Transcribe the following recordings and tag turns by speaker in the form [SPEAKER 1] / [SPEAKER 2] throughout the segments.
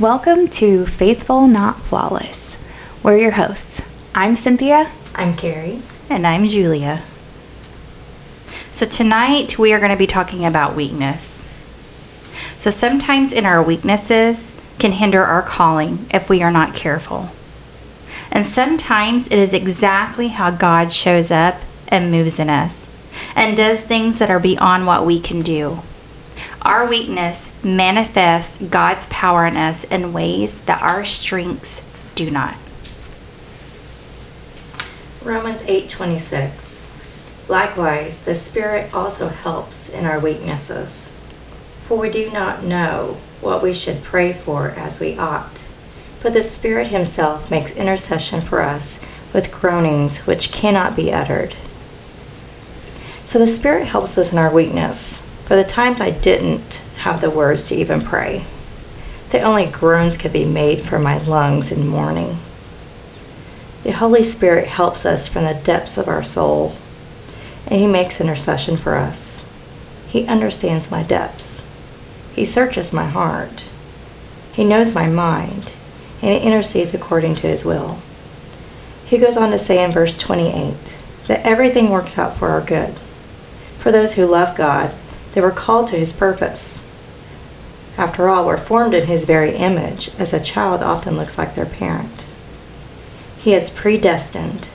[SPEAKER 1] Welcome to Faithful Not Flawless. We're your hosts. I'm Cynthia.
[SPEAKER 2] I'm Carrie.
[SPEAKER 1] And I'm Julia. So, tonight we are going to be talking about weakness. So, sometimes in our weaknesses can hinder our calling if we are not careful. And sometimes it is exactly how God shows up and moves in us and does things that are beyond what we can do. Our weakness manifests God's power in us in ways that our strengths do not.
[SPEAKER 2] Romans 8:26. Likewise, the Spirit also helps in our weaknesses. For we do not know what we should pray for as we ought, but the Spirit himself makes intercession for us with groanings which cannot be uttered. So the Spirit helps us in our weakness. For the times I didn't have the words to even pray, the only groans could be made for my lungs in mourning. The Holy Spirit helps us from the depths of our soul, and He makes intercession for us. He understands my depths. He searches my heart. He knows my mind, and He intercedes according to His will. He goes on to say in verse 28 that everything works out for our good. For those who love God, they were called to his purpose. After all, we're formed in his very image, as a child often looks like their parent. He is predestined,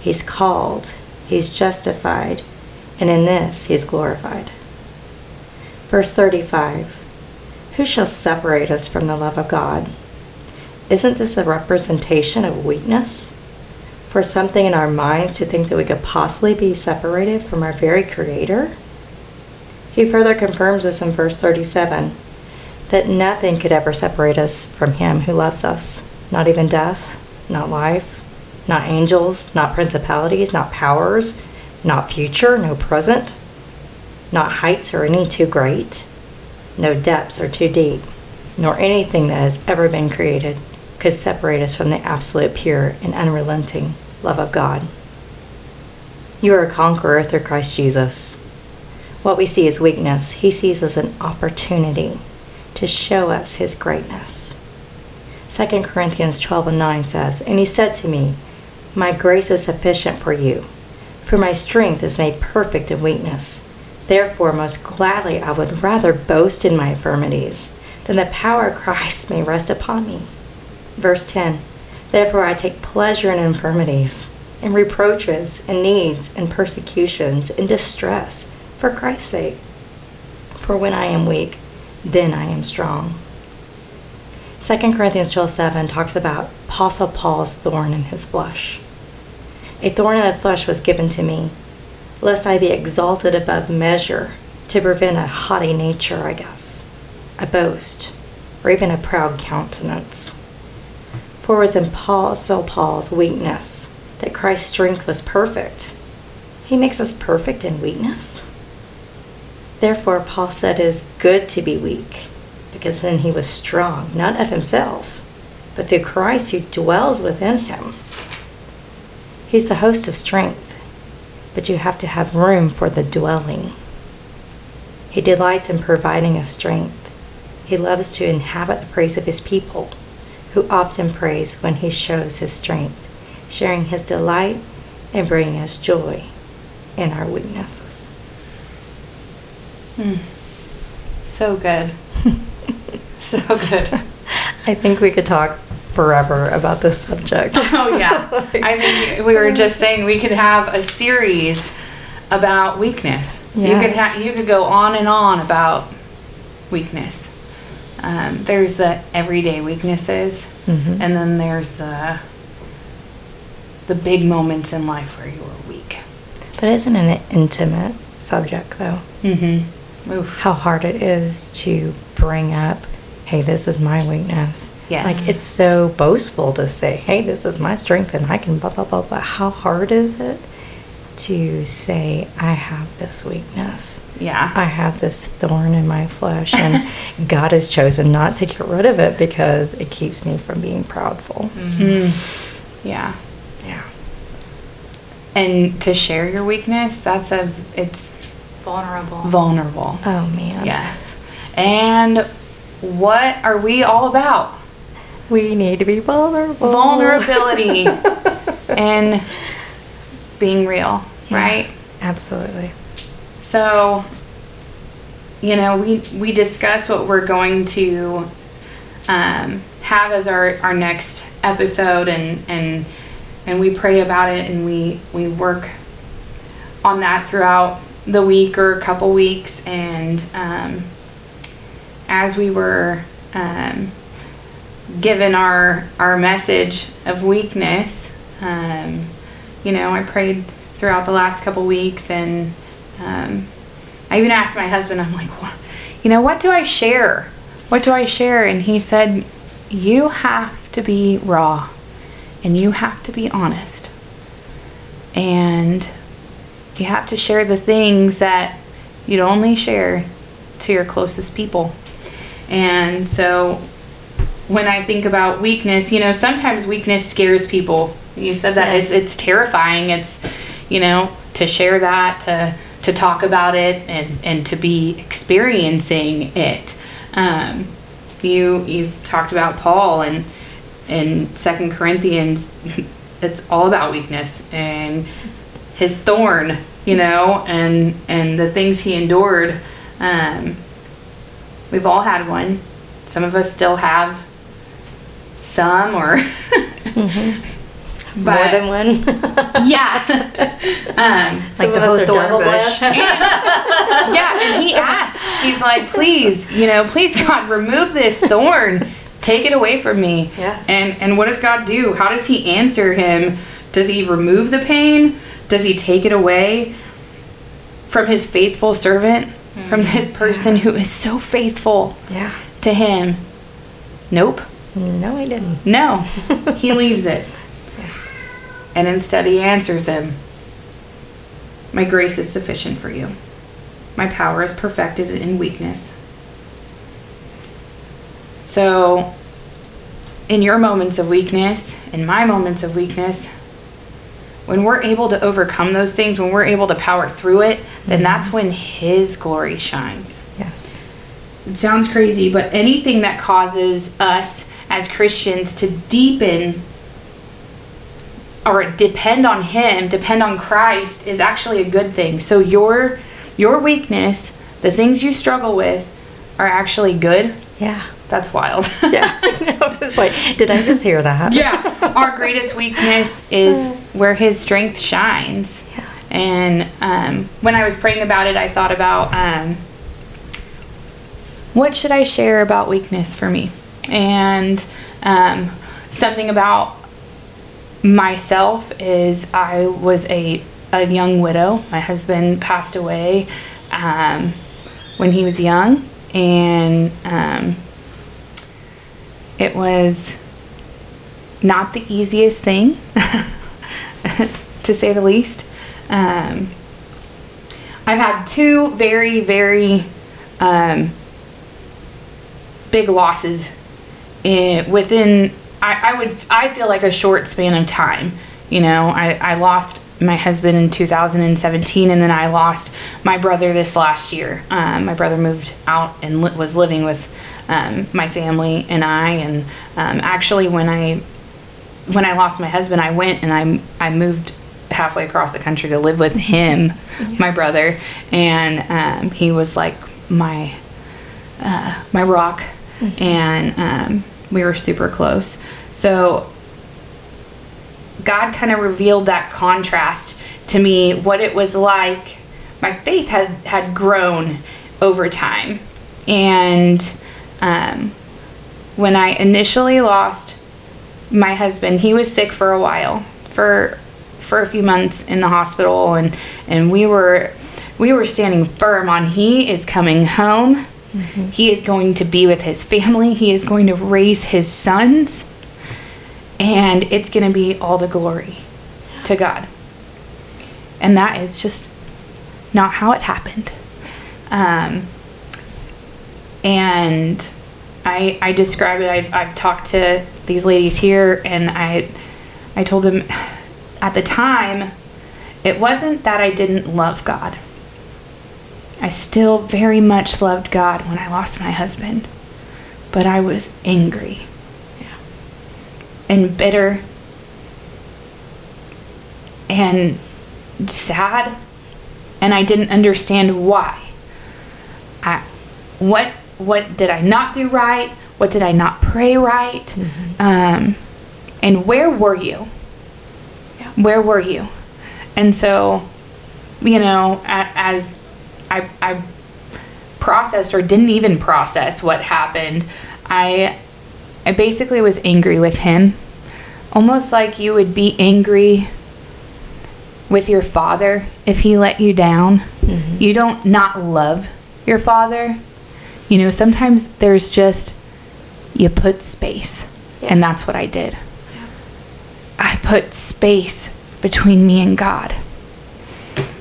[SPEAKER 2] he's called, he's justified, and in this he is glorified. Verse 35 Who shall separate us from the love of God? Isn't this a representation of weakness? For something in our minds to think that we could possibly be separated from our very Creator? He further confirms this in verse 37 that nothing could ever separate us from Him who loves us, not even death, not life, not angels, not principalities, not powers, not future, no present, not heights or any too great, no depths or too deep, nor anything that has ever been created could separate us from the absolute pure and unrelenting love of God. You are a conqueror through Christ Jesus. What we see as weakness, he sees as an opportunity to show us his greatness. 2 Corinthians 12 and 9 says, And he said to me, My grace is sufficient for you, for my strength is made perfect in weakness. Therefore, most gladly I would rather boast in my infirmities, than the power of Christ may rest upon me. Verse 10 Therefore I take pleasure in infirmities, in reproaches, in needs, in persecutions, in distress for Christ's sake. For when I am weak, then I am strong. 2 Corinthians 12:7 talks about Apostle Paul's thorn in his flesh. A thorn in the flesh was given to me, lest I be exalted above measure, to prevent a haughty nature, I guess, a boast, or even a proud countenance. For it was in Apostle Paul's weakness that Christ's strength was perfect. He makes us perfect in weakness. Therefore, Paul said it is good to be weak, because then he was strong, not of himself, but through Christ who dwells within him. He's the host of strength, but you have to have room for the dwelling. He delights in providing us strength. He loves to inhabit the praise of his people, who often praise when he shows his strength, sharing his delight and bringing us joy in our weaknesses.
[SPEAKER 1] Mm. So good. so good.
[SPEAKER 2] I think we could talk forever about this subject.
[SPEAKER 1] Oh, yeah. I think we were just saying we could have a series about weakness. Yes. You could ha- you could go on and on about weakness. Um, there's the everyday weaknesses, mm-hmm. and then there's the the big moments in life where you are weak.
[SPEAKER 2] But isn't it an intimate subject, though?
[SPEAKER 1] Mm-hmm.
[SPEAKER 2] Oof. how hard it is to bring up, hey, this is my weakness.
[SPEAKER 1] Yes.
[SPEAKER 2] Like it's so boastful to say, hey, this is my strength and I can blah, blah, blah, blah. How hard is it to say, I have this weakness?
[SPEAKER 1] Yeah.
[SPEAKER 2] I have this thorn in my flesh and God has chosen not to get rid of it because it keeps me from being proudful.
[SPEAKER 1] Mm-hmm. Yeah.
[SPEAKER 2] Yeah.
[SPEAKER 1] And to share your weakness, that's a, it's
[SPEAKER 3] vulnerable.
[SPEAKER 1] Vulnerable.
[SPEAKER 2] Oh man.
[SPEAKER 1] Yes. And
[SPEAKER 3] what are we all about?
[SPEAKER 2] We need to be vulnerable.
[SPEAKER 3] Vulnerability and being real, right?
[SPEAKER 2] Absolutely.
[SPEAKER 3] So, you know, we we discuss what we're going to um, have as our, our next episode, and and and we pray about it, and we we work on that throughout the week or a couple weeks, and um, as we were um, given our our message of weakness, um, you know, I prayed throughout the last couple weeks, and um, I even asked my husband, I'm like, what, you know, what do I share? What do I share? And he said, you have to be raw, and you have to be honest, and you have to share the things that you'd only share to your closest people. And so when I think about weakness, you know, sometimes weakness scares people. You said that
[SPEAKER 2] Yes.
[SPEAKER 3] it's, it's terrifying. It's, you know, to share that, to to talk about it, and and to be experiencing it. Um, you you talked about Paul and in Second Corinthians, it's all about weakness and his thorn, you know, and and the things he endured. Um, we've all had one. Some of us still have some, or
[SPEAKER 2] More
[SPEAKER 3] but-
[SPEAKER 2] than one.
[SPEAKER 3] yeah. um,
[SPEAKER 2] Some
[SPEAKER 1] the whole thorn bush.
[SPEAKER 2] blessed.
[SPEAKER 3] yeah, and he asks, he's like, please, you know, please God, remove this thorn. Take it away from me.
[SPEAKER 2] Yes.
[SPEAKER 3] And and what does God do? How does he answer him? Does he remove the pain? Does he take it away from his faithful servant? From hmm. this person who is so faithful
[SPEAKER 2] yeah.
[SPEAKER 3] to him? Nope.
[SPEAKER 2] No, I didn't.
[SPEAKER 3] No. he leaves it.
[SPEAKER 2] Yes.
[SPEAKER 3] And instead he answers him My grace is sufficient for you. My power is perfected in weakness. So, in your moments of weakness, in my moments of weakness, when we're able to overcome those things, when we're able to power through it, then mm-hmm. that's when His glory shines.
[SPEAKER 2] Yes.
[SPEAKER 3] It sounds crazy, but anything that causes us as Christians to deepen or depend on him, depend on Christ is actually a good thing. So your your weakness, the things you struggle with are actually good.
[SPEAKER 2] Yeah.
[SPEAKER 3] That's wild.
[SPEAKER 2] Yeah. I was like, did I just hear that?
[SPEAKER 3] yeah. Our greatest weakness is where his strength shines.
[SPEAKER 2] Yeah.
[SPEAKER 3] And um, when I was praying about it, I thought about um, what should I share about weakness for me? And um, something about myself is I was a, a young widow. My husband passed away um, when he was young. And um, it was not the easiest thing, to say the least. Um, I've had two very, very um, big losses in, within. I, I would. I feel like a short span of time. You know, I, I lost my husband in 2017, and then I lost my brother this last year. Um, my brother moved out and li- was living with um, my family and I. And um, actually, when I when I lost my husband, I went and I I moved halfway across the country to live with him, my brother, and um, he was like my uh, my rock, and um, we were super close. So God kind of revealed that contrast to me, what it was like. My faith had had grown over time, and um, when I initially lost my husband, he was sick for a while, for for a few months in the hospital, and and we were we were standing firm on he is coming home. He is going to be with his family. He is going to raise his sons. And it's going to be all the glory to God. And that is just not how it happened. Um, and I, I describe it. I've, I've talked to these ladies here, and I, I told them at the time, it wasn't that I didn't love God. I still very much loved God when I lost my husband. but I was angry and bitter and sad and I didn't understand why. I what what did I not do right? What did I not pray right? Um, and where were you?
[SPEAKER 2] Yeah.
[SPEAKER 3] Where were you? And so, you know, as I, I processed or didn't even process what happened, I I basically was angry with him. Almost like you would be angry with your father if he let you down. You don't not love your father. You know, sometimes there's just you put space. And that's what I did. I put space between me and God.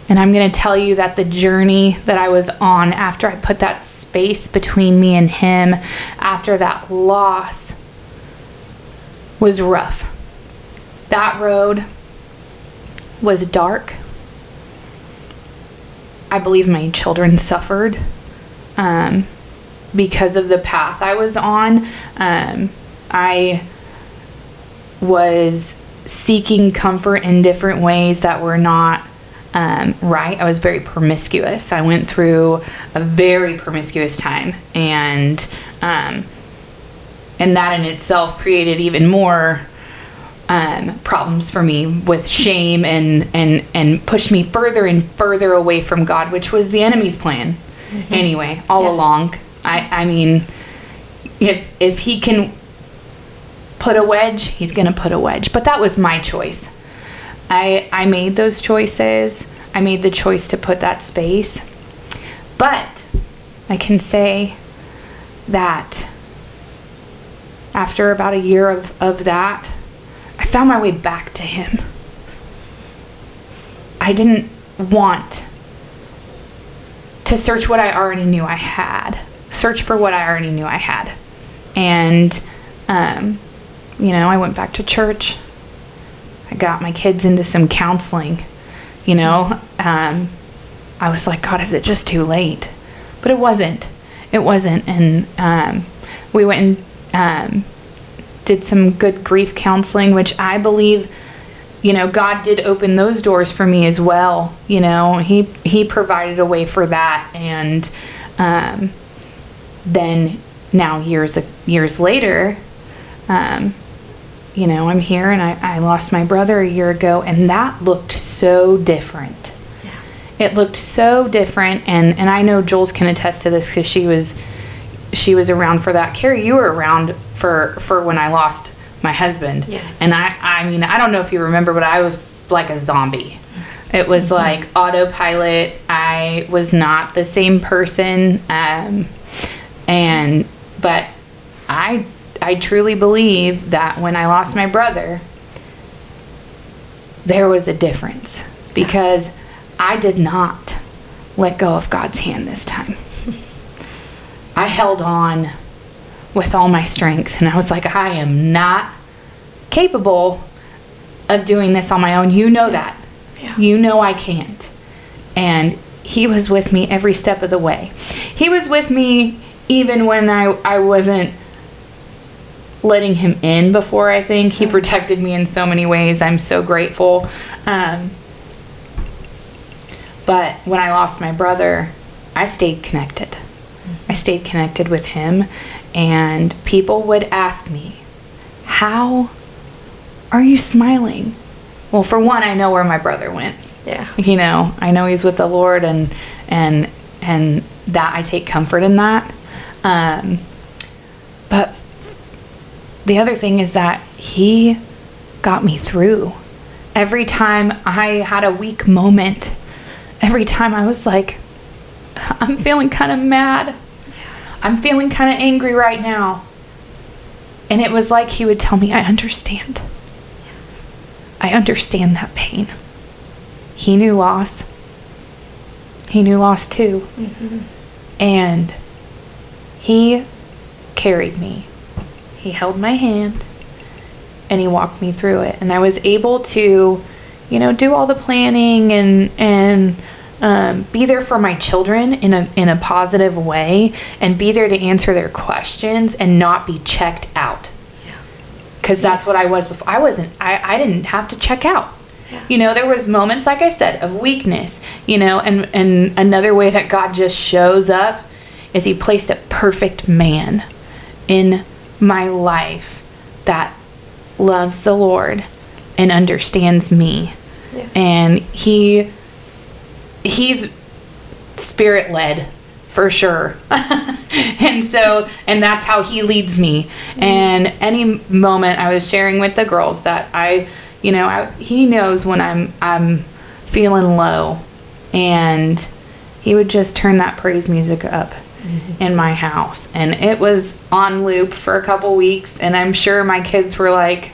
[SPEAKER 3] And I'm going to tell you that the journey that I was on after I put that space between me and Him, after that loss, was rough. That road was dark. I believe my children suffered um, because of the path I was on. Um, I was seeking comfort in different ways that were not um, right. I was very promiscuous. I went through a very promiscuous time, and um, and that in itself created even more um, problems for me with shame and and and pushed me further and further away from God, which was the enemy's plan. Anyway, all
[SPEAKER 2] Yes.
[SPEAKER 3] along, I I mean, if if he can put a wedge, he's to put a wedge. But that was my choice. I I made those choices. I made the choice to put that space. But I can say that after about a year of, of that, I found my way back to him. I didn't want to search what I already knew I had, search for what I already knew I had. And, um, you know, I went back to church. I got my kids into some counseling. You know, um, I was like, God, is it just too late? But it wasn't. It wasn't. And um, we went and um, did some good grief counseling, which I believe, you know, God did open those doors for me as well. You know, He He provided a way for that, and um, then now years years later, um, you know, I'm here and I, I lost my brother a year ago, and that looked so different. Yeah. It looked so different, and and I know Jules can attest to this because she was she was around for that. Carrie, you were around for for when I lost my husband.
[SPEAKER 2] Yes.
[SPEAKER 3] And I I mean I don't know if you remember, but I was like a zombie. It was like autopilot. I was not the same person. Um, and but I I truly believe that when I lost my brother, there was a difference because I did not let go of God's hand this time. I held on with all my strength and I was like, I am not capable of doing this on my own. You know that.
[SPEAKER 2] Yeah.
[SPEAKER 3] You know I can't. And he was with me every step of the way. He was with me even when I, I wasn't letting him in before, I think. He protected me in so many ways. I'm so grateful. Um, but when I lost my brother, I stayed connected. I stayed connected with him, and people would ask me, How are you smiling? Well, for one, I know where my brother went.
[SPEAKER 2] Yeah.
[SPEAKER 3] You know, I know he's with the Lord, and and and that I take comfort in that. Um, but the other thing is that he got me through. Every time I had a weak moment, every time I was like, I'm feeling kind of mad. I'm feeling kind of angry right now. And it was like he would tell me, I understand. I understand that pain. He knew loss. He knew loss too. And he carried me. He held my hand and he walked me through it. And I was able to, you know, do all the planning and, and, um, be there for my children in a in a positive way and be there to answer their questions and not be checked out because that's what I was before. I wasn't. I, I didn't have to check out.
[SPEAKER 2] Yeah.
[SPEAKER 3] You know, there was moments, like I said, of weakness. You know, and and another way that God just shows up is He placed a perfect man in my life that loves the Lord and understands me,
[SPEAKER 2] Yes.
[SPEAKER 3] and He He's spirit led for sure. and so, and that's how he leads me. Mm-hmm. And any moment I was sharing with the girls that I, you know, I, he knows when I'm I'm feeling low, and he would just turn that praise music up in my house, and it was on loop for a couple weeks. And I'm sure my kids were like.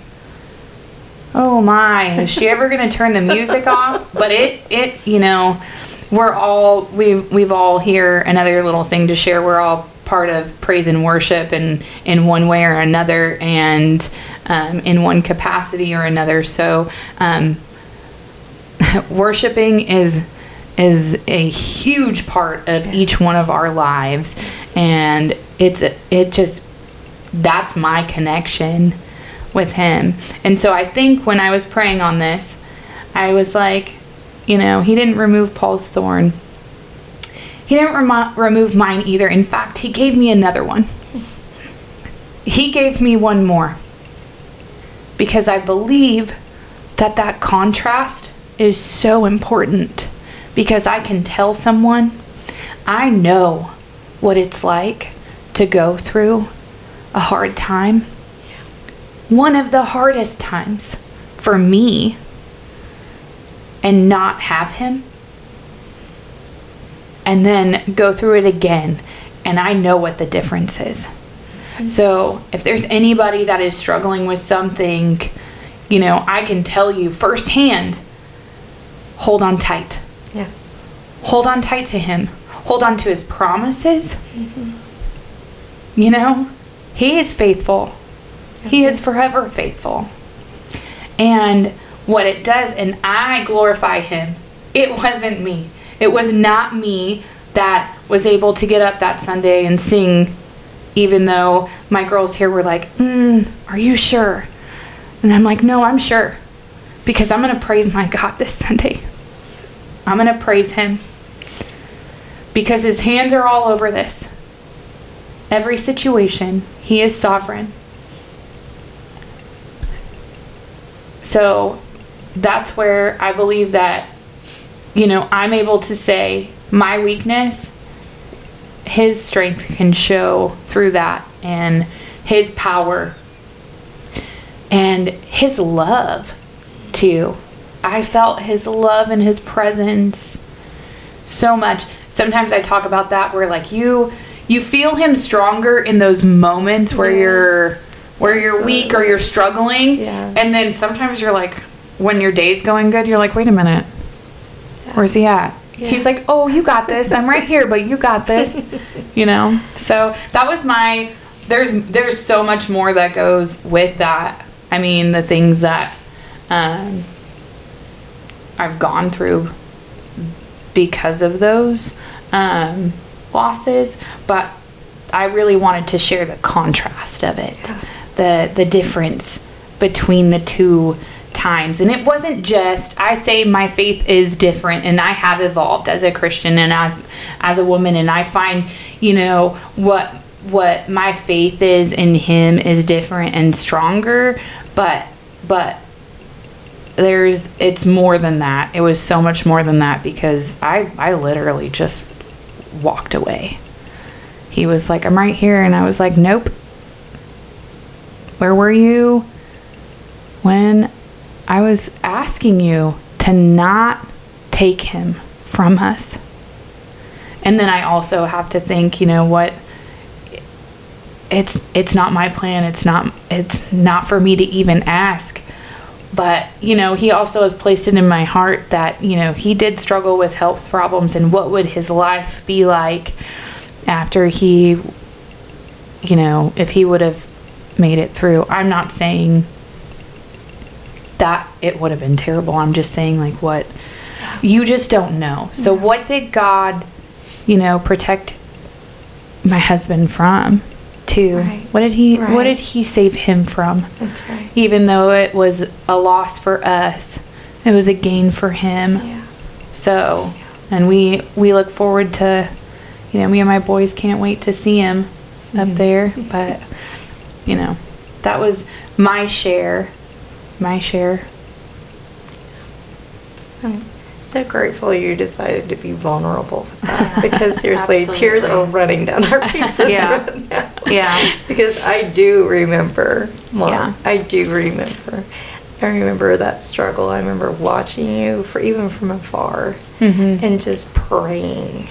[SPEAKER 3] Oh my, is she ever gonna turn the music off? But it, it, you know, we're all we've we've all here another little thing to share. We're all part of praise and worship, and in one way or another, and um, in one capacity or another. So, um, worshiping is is a huge part of each one of our lives, and it's it just that's my connection with him. And so I think when I was praying on this, I was like, you know, he didn't remove Paul's thorn. He didn't remo- remove mine either. In fact, he gave me another one. He gave me one more. Because I believe that that contrast is so important. Because I can tell someone, I know what it's like to go through a hard time. One of the hardest times for me and not have him and then go through it again and I know what the difference is. So, if there's anybody that is struggling with something, you know, I can tell you firsthand hold on tight.
[SPEAKER 2] Yes.
[SPEAKER 3] Hold on tight to him. Hold on to his promises. You know, he is faithful. He is forever faithful. And what it does, and I glorify him. It wasn't me. It was not me that was able to get up that Sunday and sing, even though my girls here were like, mm, Are you sure? And I'm like, No, I'm sure. Because I'm going to praise my God this Sunday. I'm going to praise him. Because his hands are all over this. Every situation, he is sovereign. So that's where I believe that, you know, I'm able to say my weakness, his strength can show through that, and his power and his love, too. I felt his love and his presence so much. Sometimes I talk about that where like you you feel him stronger in those moments where
[SPEAKER 2] Yes.
[SPEAKER 3] you're where you're weak or you're struggling.
[SPEAKER 2] Yes.
[SPEAKER 3] And then sometimes you're like when your day's going good, you're like, "Wait a minute. Where's he at?"
[SPEAKER 2] Yeah.
[SPEAKER 3] He's like, "Oh, you got this. I'm right here, but you got this." you know? So, that was my there's there's so much more that goes with that. I mean, the things that um I've gone through because of those um, losses, but I really wanted to share the contrast of it, the the difference between the two times. And it wasn't just I say my faith is different and I have evolved as a Christian and as as a woman and I find, you know, what what my faith is in him is different and stronger, but but there's it's more than that. It was so much more than that because I I literally just walked away. He was like, "I'm right here." And I was like, "Nope." Where were you when I was asking you to not take him from us? And then I also have to think, you know what? It's it's not my plan. It's not it's not for me to even ask but you know he also has placed it in my heart that you know he did struggle with health problems and what would his life be like after he you know if he would have made it through i'm not saying that it would have been terrible i'm just saying like what you just don't know. So what did God, you know, protect my husband from? To
[SPEAKER 2] Right.
[SPEAKER 3] what did he what did he save him from?
[SPEAKER 2] That's right.
[SPEAKER 3] Even though it was a loss for us, it was a gain for him.
[SPEAKER 2] Yeah.
[SPEAKER 3] So, and we we look forward to, you know, me and my boys can't wait to see him up mm-hmm. there. But, you know, that was my share, my share.
[SPEAKER 2] I'm so grateful you decided to be vulnerable with that because seriously, tears are running down our faces
[SPEAKER 1] Yeah.
[SPEAKER 2] right now.
[SPEAKER 1] Yeah.
[SPEAKER 2] because I do remember, Mom.
[SPEAKER 1] Yeah.
[SPEAKER 2] I do remember. I remember that struggle. I remember watching you for even from afar
[SPEAKER 3] Mhm.
[SPEAKER 2] and just praying.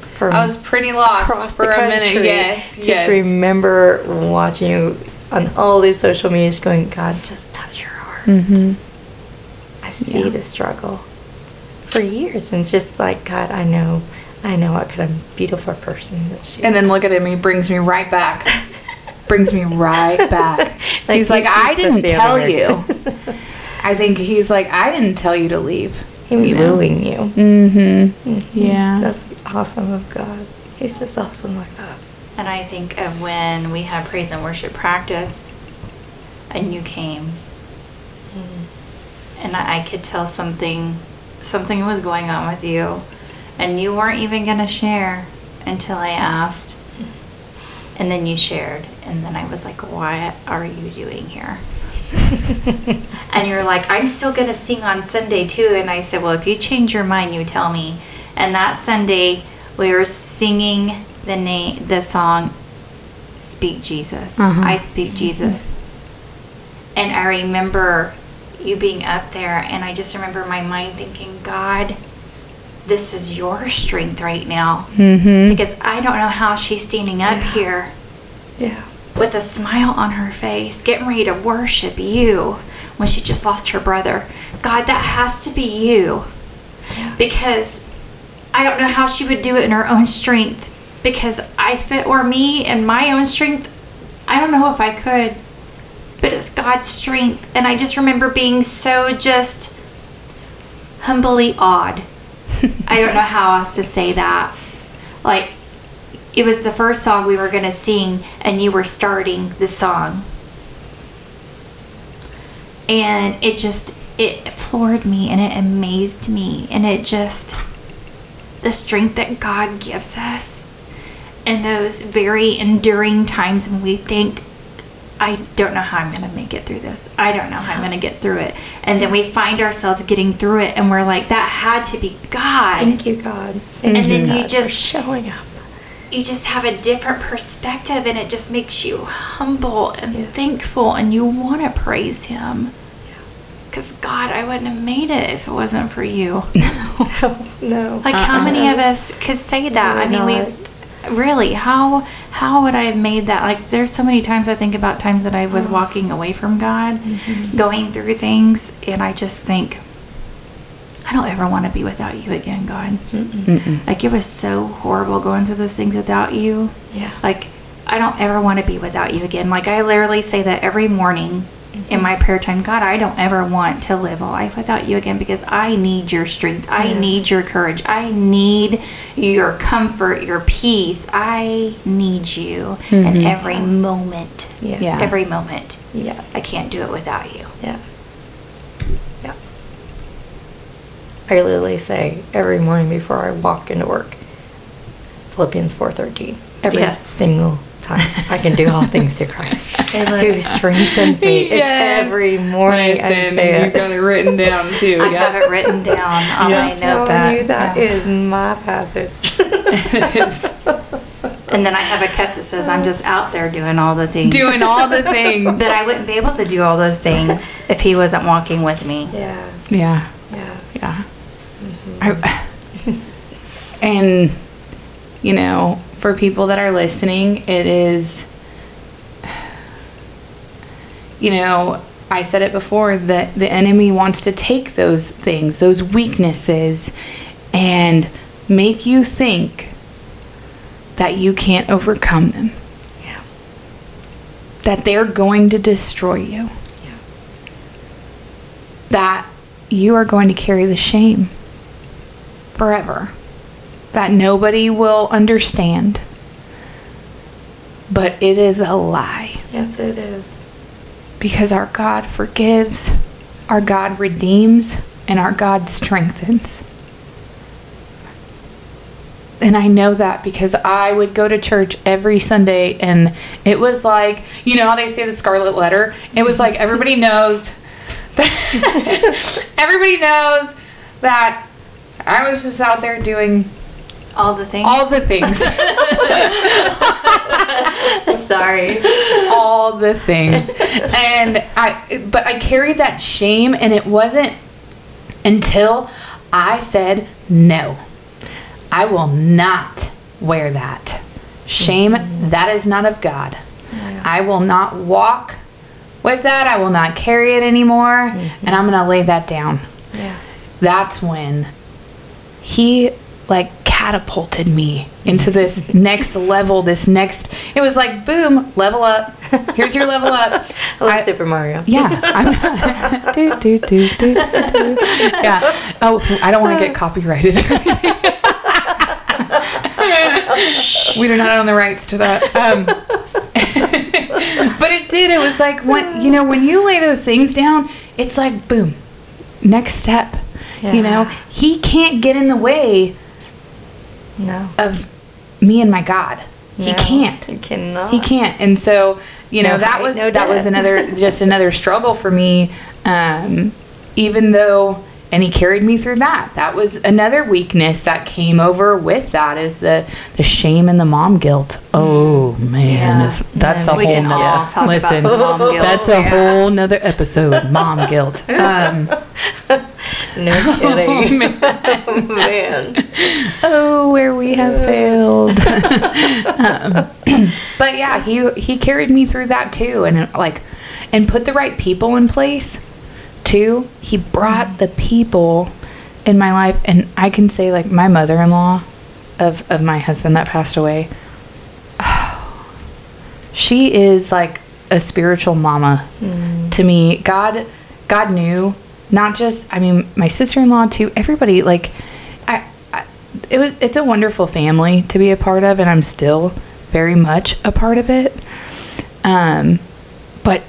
[SPEAKER 2] From
[SPEAKER 3] I was pretty lost for
[SPEAKER 2] the
[SPEAKER 3] a
[SPEAKER 2] country.
[SPEAKER 3] minute. Yes,
[SPEAKER 2] Just
[SPEAKER 3] yes.
[SPEAKER 2] remember watching you on all these social media, just going, God, just touch your heart.
[SPEAKER 3] Mhm.
[SPEAKER 2] I see
[SPEAKER 3] Yeah.
[SPEAKER 2] the struggle for years, and it's just like God, I know, I know what kind of beautiful person that she.
[SPEAKER 3] And then look at him, he brings me right back. brings me right back.
[SPEAKER 2] Like,
[SPEAKER 3] he's like, I
[SPEAKER 2] he's supposed
[SPEAKER 3] didn't tell
[SPEAKER 2] over
[SPEAKER 3] you. I think he's like, I didn't tell you to leave.
[SPEAKER 2] he was
[SPEAKER 3] you know?
[SPEAKER 2] wooing you.
[SPEAKER 3] Mm-hmm.
[SPEAKER 2] Mhm.
[SPEAKER 3] Yeah.
[SPEAKER 2] that's awesome of God. He's just awesome like that.
[SPEAKER 1] And I think of when we had praise and worship practice and you came and I I could tell something something was going on with you and you weren't even going to share until I asked. And then you shared and then I was like, "What are you doing here?" and you're like, I'm still going to sing on Sunday too. And I said, Well, if you change your mind, you tell me. And that Sunday, we were singing the name, the song, Speak Jesus.
[SPEAKER 3] Uh-huh.
[SPEAKER 1] I speak Jesus. And I remember you being up there, and I just remember my mind thinking, God, this is your strength right now.
[SPEAKER 3] Mm-hmm.
[SPEAKER 1] Because I don't know how she's standing up
[SPEAKER 2] Yeah.
[SPEAKER 1] here
[SPEAKER 2] Yeah.
[SPEAKER 1] with a smile on her face, getting ready to worship you when she just lost her brother. God, that has to be you.
[SPEAKER 2] Yeah.
[SPEAKER 1] Because I don't know how she would do it in her own strength. Because I, if it were me and my own strength, I don't know if I could. But it's God's strength. And I just remember being so just humbly awed. I don't know how else to say that. Like, it was the first song we were going to sing, and you were starting the song. And it just, it floored me and it amazed me. And it just, the strength that God gives us in those very enduring times when we think, I don't know how I'm going to make it through this. I don't know how I'm going to get through it. And then we find ourselves getting through it, and we're like, that had to be God.
[SPEAKER 2] Thank you, God.
[SPEAKER 1] And
[SPEAKER 2] Thank
[SPEAKER 1] then you just-
[SPEAKER 2] for showing up.
[SPEAKER 1] you just have a different perspective and it just makes you humble and
[SPEAKER 2] Yes.
[SPEAKER 1] thankful and you want to praise him because god i wouldn't have made it if it wasn't for you
[SPEAKER 2] No, no.
[SPEAKER 1] like how uh-uh. many
[SPEAKER 2] Uh-uh.
[SPEAKER 1] of us could say that i mean
[SPEAKER 2] not.
[SPEAKER 1] we've really how how would i have made that like there's so many times i think about times that i was
[SPEAKER 2] Oh.
[SPEAKER 1] walking away from god
[SPEAKER 2] Mm-hmm.
[SPEAKER 1] going through things and i just think i don't ever want to be without you again god
[SPEAKER 3] Mm-mm.
[SPEAKER 1] like it was so horrible going through those things without you
[SPEAKER 2] Yeah.
[SPEAKER 1] like I don't ever want to be without you again. Like I literally say that every morning in my prayer time. God, I don't ever want to live a life without you again because I need your strength. I need your courage. I need your comfort, your peace. I need you in
[SPEAKER 3] Mhm.
[SPEAKER 1] every moment.
[SPEAKER 3] Yeah.
[SPEAKER 1] Every moment.
[SPEAKER 2] Yes.
[SPEAKER 1] I can't do it without you.
[SPEAKER 2] Yes. Yes. I literally say every morning before I walk into work, Philippians 4.13. Every
[SPEAKER 1] Yes.
[SPEAKER 2] single time. I can do all things through Christ. Who strengthens me. It's
[SPEAKER 3] Yes.
[SPEAKER 2] every morning I say
[SPEAKER 3] you got
[SPEAKER 2] it.
[SPEAKER 3] it written down too.
[SPEAKER 1] I have it written down on
[SPEAKER 3] Yeah.
[SPEAKER 1] my
[SPEAKER 2] I'm telling
[SPEAKER 1] notepad.
[SPEAKER 2] you, that
[SPEAKER 1] Yeah.
[SPEAKER 2] is my passage.
[SPEAKER 3] It is.
[SPEAKER 1] And then I have a cup that says I'm just out there doing all the things.
[SPEAKER 3] Doing all the things.
[SPEAKER 1] But I wouldn't be able to do all those things if he wasn't walking with me.
[SPEAKER 2] Yes.
[SPEAKER 3] Yeah.
[SPEAKER 2] Yes.
[SPEAKER 3] Yeah. Mm-hmm. I, and, you know, for people that are listening, it is, you know, I said it before that the enemy wants to take those things, those weaknesses, and make you think that you can't overcome them,
[SPEAKER 2] Yeah.
[SPEAKER 3] that they're going to destroy you,
[SPEAKER 2] Yes.
[SPEAKER 3] that you are going to carry the shame forever, that nobody will understand. But it is a lie
[SPEAKER 2] Yes, it is.
[SPEAKER 3] because our God forgives, our God redeems, and our God strengthens. And I know that because I would go to church every Sunday and it was like, you know how they say the scarlet letter? It was like everybody knows that everybody knows that I was just out there doing
[SPEAKER 1] All the things.
[SPEAKER 3] all the things.
[SPEAKER 2] Sorry.
[SPEAKER 3] all the things. And I but I carried that shame and it wasn't until I said no. I will not wear that. Shame that is not of God. I will not walk with that. I will not carry it anymore mm-hmm. and I'm going to lay that down.
[SPEAKER 2] Yeah.
[SPEAKER 3] That's when he like catapulted me into this next level, this next it was like boom, level up. Here's your level up.
[SPEAKER 2] I love
[SPEAKER 3] I-
[SPEAKER 2] Super Mario.
[SPEAKER 3] yeah. I'm, do, do, do, do, do. Yeah. Oh, I don't want to get copyrighted we do not own the rights to that. Um, but it did. It was like when you know when you lay those things down, it's like boom, next step. You know, he can't get in the way
[SPEAKER 2] No.
[SPEAKER 3] of me and my God. He can't
[SPEAKER 2] He cannot.
[SPEAKER 3] he can't and so you know
[SPEAKER 2] No
[SPEAKER 3] that
[SPEAKER 2] height,
[SPEAKER 3] was
[SPEAKER 2] no
[SPEAKER 3] that was another just another struggle for me um even though and he carried me through that that was another weakness that came over with that is the the shame and the mom guilt oh man
[SPEAKER 1] Yeah.
[SPEAKER 3] it's- that's a
[SPEAKER 1] we
[SPEAKER 3] whole nother listen
[SPEAKER 1] about mom guilt.
[SPEAKER 3] that's a
[SPEAKER 1] Yeah.
[SPEAKER 3] whole nother episode mom guilt um
[SPEAKER 2] No kidding. Oh, man.
[SPEAKER 3] oh where we have failed. Um, but yeah he he carried me through that too. And uh, like and put the right people in place too. He brought the people in my life. And i can say like my mother-in-law of of my husband that passed away she is like a spiritual mama to me. God god knew not just i mean my sister-in-law too everybody like I, I it was it's a wonderful family to be a part of and i'm still very much a part of it. Um but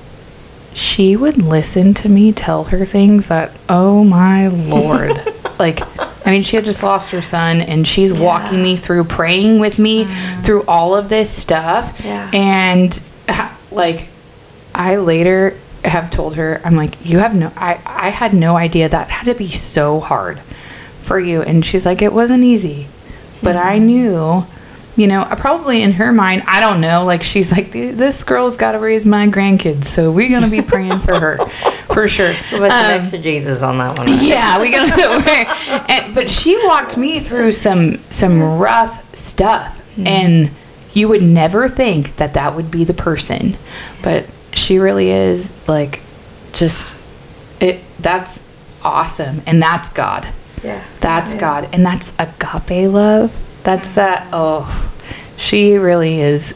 [SPEAKER 3] she would listen to me tell her things that oh my lord. Like i mean she had just lost her son and she's walking me through praying with me through all of this stuff.
[SPEAKER 2] Yeah.
[SPEAKER 3] and like i later have told her i'm like you have no i i had no idea that had to be so hard for you. And she's like it wasn't easy. But i knew you know uh, probably in her mind i don't know like she's like this girl's got to raise my grandkids so we're gonna be praying for her for sure.
[SPEAKER 2] What's
[SPEAKER 3] Um,
[SPEAKER 2] next to Jesus on that one?
[SPEAKER 3] yeah, we gotta. and, but she walked me through some some rough stuff, and you would never think that that would be the person, but she really is like, just it. That's awesome, and that's God.
[SPEAKER 2] Yeah.
[SPEAKER 3] That's. God, and that's agape love. That's that. Oh, she really is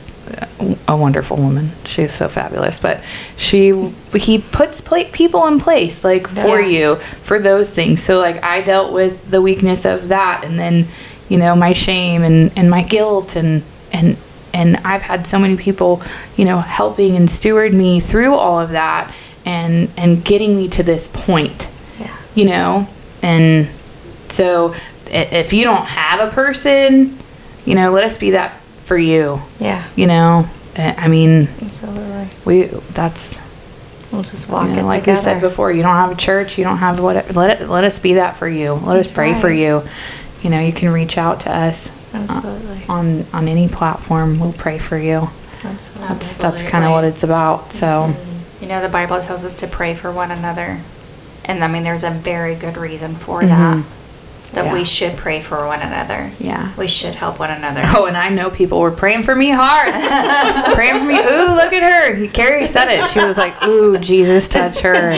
[SPEAKER 3] a wonderful woman. She's so fabulous. But she, he puts pla people in place like for
[SPEAKER 2] Yes.
[SPEAKER 3] you for those things. So like I dealt with the weakness of that, and then you know my shame and and my guilt and and and I've had so many people, you know, helping and steward me through all of that and and getting me to this point
[SPEAKER 2] Yeah.
[SPEAKER 3] you know and so if you don't have a person you know let us be that for you
[SPEAKER 2] Yeah.
[SPEAKER 3] you know i mean
[SPEAKER 2] Absolutely.
[SPEAKER 3] we that's
[SPEAKER 2] We'll just walk
[SPEAKER 3] you know,
[SPEAKER 2] it
[SPEAKER 3] like
[SPEAKER 2] together.
[SPEAKER 3] we said before you don't have a church you don't have what let it let us be that for you let us
[SPEAKER 2] That's
[SPEAKER 3] pray for
[SPEAKER 2] right.
[SPEAKER 3] you you know you can reach out to us
[SPEAKER 2] Absolutely.
[SPEAKER 3] Uh, on on any platform we'll pray for you
[SPEAKER 2] Absolutely.
[SPEAKER 3] that's that's kind of what it's about so mm-hmm.
[SPEAKER 1] You know, the Bible tells us to pray for one another. And I mean, there's a very good reason for that. Mm-hmm. That
[SPEAKER 3] Yeah.
[SPEAKER 1] we should pray for one another.
[SPEAKER 3] Yeah.
[SPEAKER 1] We should help one another.
[SPEAKER 3] Oh, and I know people were praying for me hard. praying for me. Ooh, look at her. Carrie said it. She was like, Ooh, Jesus, touch her.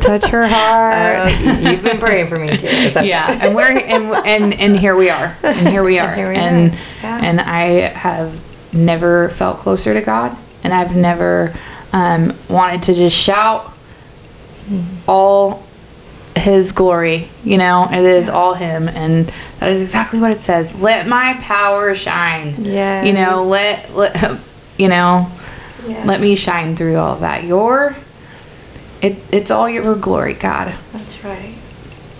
[SPEAKER 3] Touch her heart.
[SPEAKER 2] Uh, you've been praying for me too. It's
[SPEAKER 3] yeah, and we're and and and here we are, and here we are,
[SPEAKER 2] Here we
[SPEAKER 3] and
[SPEAKER 2] are. Yeah.
[SPEAKER 3] and I have never felt closer to God, and I've never um, wanted to just shout all his glory you know? It is all him and that is exactly what it says. Let my power shine.
[SPEAKER 2] Yeah.
[SPEAKER 3] you know let let you know let me shine through all of that. Your it it's all your glory god.
[SPEAKER 2] That's right.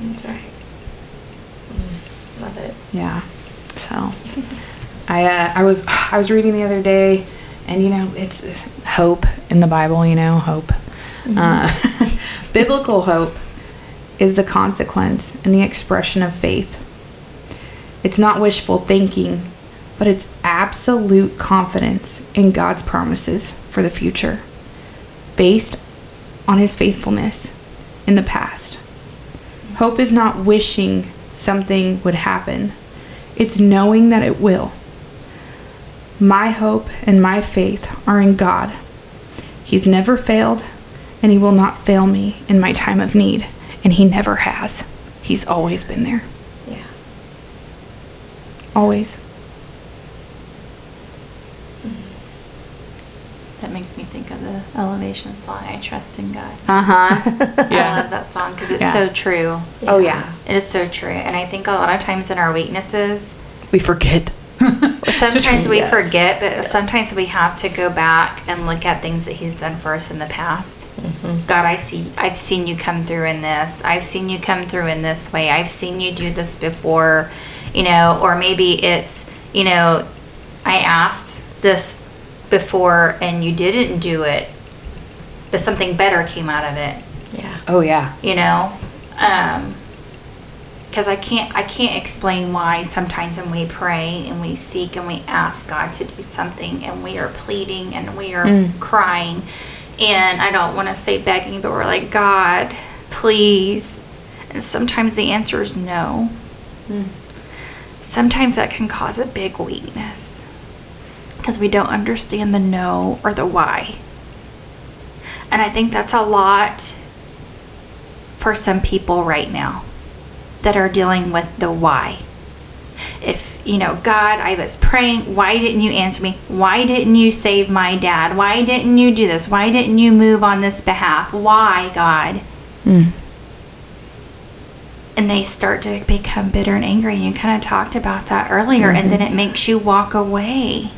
[SPEAKER 2] That's right. Mm, love it.
[SPEAKER 3] yeah. So i uh, i was i was reading the other day and you know it's, it's hope in the bible you know hope. Uh, biblical hope is the consequence and the expression of faith it's not wishful thinking but it's absolute confidence in god's promises for the future based on his faithfulness in the past Hope is not wishing something would happen, it's knowing that it will. My hope and my faith are in God. He's never failed, and He will not fail me in my time of need, and He never has. He's always been there.
[SPEAKER 2] Yeah.
[SPEAKER 3] Always.
[SPEAKER 1] That makes me think of the Elevation song, I Trust in God.
[SPEAKER 3] Uh huh. yeah.
[SPEAKER 1] I love that song because it's
[SPEAKER 3] Yeah.
[SPEAKER 1] so true.
[SPEAKER 3] Oh, yeah.
[SPEAKER 1] It is so true. And I think a lot of times in our weaknesses,
[SPEAKER 3] We forget.
[SPEAKER 1] sometimes we
[SPEAKER 2] Yes.
[SPEAKER 1] forget, but sometimes we have to go back and look at things that He's done for us in the past. God, I see, I've seen you come through in this. I've seen you come through in this way. I've seen you do this before, you know, or maybe it's, you know, I asked this before and you didn't do it, but something better came out of it
[SPEAKER 2] Yeah.
[SPEAKER 3] Oh, yeah.
[SPEAKER 1] you know um because i can't i can't explain why sometimes when we pray and we seek and we ask god to do something and we are pleading and we are mm. crying and i don't want to say begging but we're like god please. And sometimes the answer is no. Mm. Sometimes that can cause a big weakness because we don't understand the no or the why. And i think that's a lot for some people right now that are dealing with the why. If, you know, God, I was praying, why didn't you answer me? Why didn't you save my dad? Why didn't you do this? Why didn't you move on this behalf? Why, God? Hmm. And they start to become bitter and angry. And you kind of talked about that earlier. And mm-hmm. then it makes you walk away.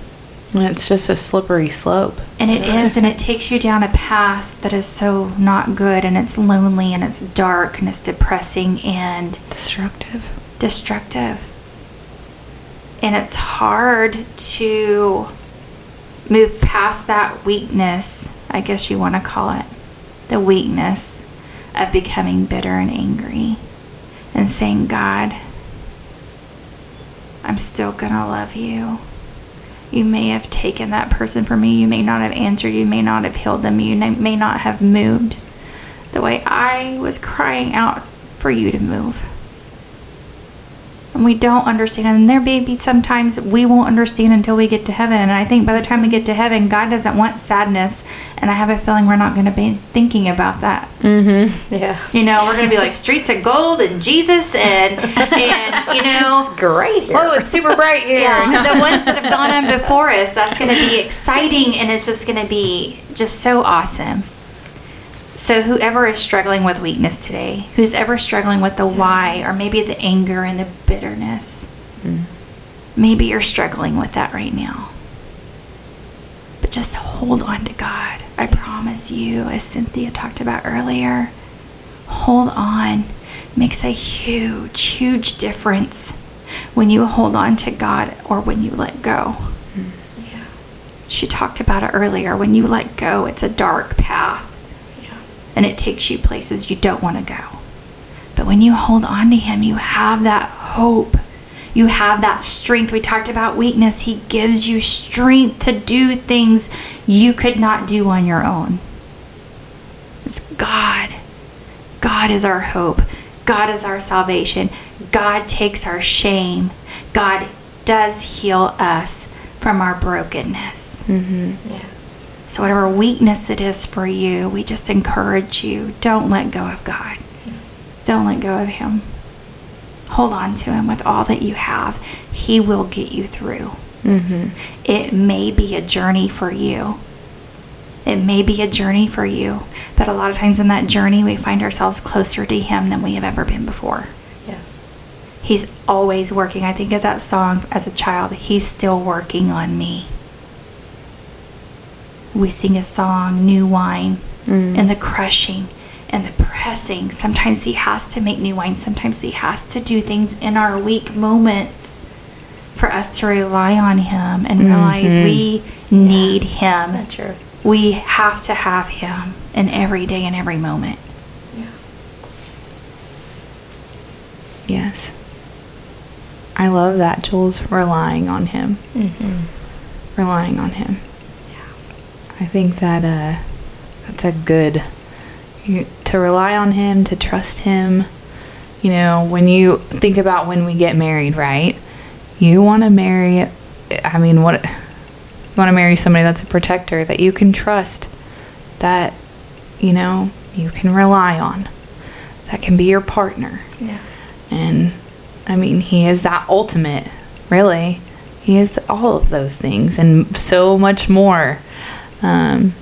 [SPEAKER 3] And it's just a slippery slope.
[SPEAKER 1] And it is, and it takes you down a path that is so not good, and it's lonely, and it's dark, and it's depressing, and
[SPEAKER 3] Destructive.
[SPEAKER 1] destructive. And it's hard to move past that weakness, I guess you want to call it the weakness of becoming bitter and angry and saying, God, I'm still going to love you. You may have taken that person from me. You may not have answered. You may not have healed them. You may not have moved the way I was crying out for you to move. And we don't understand. And there may be sometimes we won't understand until we get to heaven. And I think by the time we get to heaven, God doesn't want sadness. And I have a feeling we're not going to be thinking about that. Mm-hmm.
[SPEAKER 2] Yeah.
[SPEAKER 1] You know, we're going to be like streets of gold and Jesus and, and you know,
[SPEAKER 2] Great here.
[SPEAKER 3] Oh, it's super bright here.
[SPEAKER 1] yeah, the ones that have gone on before us, that's going to be exciting and it's just going to be just so awesome. So, whoever is struggling with weakness today, who's ever struggling with the why, or maybe the anger and the bitterness, mm. maybe you're struggling with that right now. But just hold on to God. I promise you, as Cynthia talked about earlier, hold on makes a huge, huge difference when you hold on to God or when you let go.
[SPEAKER 2] Yeah.
[SPEAKER 1] She talked about it earlier. When you let go, it's a dark path. And it takes you places you don't want to go. But when you hold on to Him, you have that hope. You have that strength. We talked about weakness. He gives you strength to do things you could not do on your own. It's God. God is our hope. God is our salvation. God takes our shame. God does heal us from our brokenness. Mm-hmm.
[SPEAKER 2] Yes.
[SPEAKER 1] So, whatever weakness it is for you, we just encourage you don't let go of God. Don't let go of Him. Hold on to Him with all that you have. He will get you through. Mm-hmm. It may be a journey for you. It It may be a journey for you, but a lot of times in that journey, we find ourselves closer to Him than we have ever been before.
[SPEAKER 2] Yes.
[SPEAKER 1] He's always working. I think of that song as a child. He's still working on me. We sing a song, New Wine, and the crushing and the pressing. Sometimes He has to make new wine. Sometimes He has to do things in our weak moments for us to rely on Him and realize we need Him.
[SPEAKER 2] That's true.
[SPEAKER 1] We have to have Him in every day and every moment.
[SPEAKER 2] Yeah.
[SPEAKER 3] Yes. I love that, Jules, relying on him.
[SPEAKER 2] Mm-hmm.
[SPEAKER 3] Relying on him. I think that uh, that's a good you, to rely on him, to trust him. You know, when you think about when we get married, right? You want to marry. I mean, what? You want to marry somebody that's a protector that you can trust, that you know you can rely on, that can be your partner.
[SPEAKER 2] Yeah.
[SPEAKER 3] And I mean, he is that ultimate, really. He is all of those things and so much more. Um,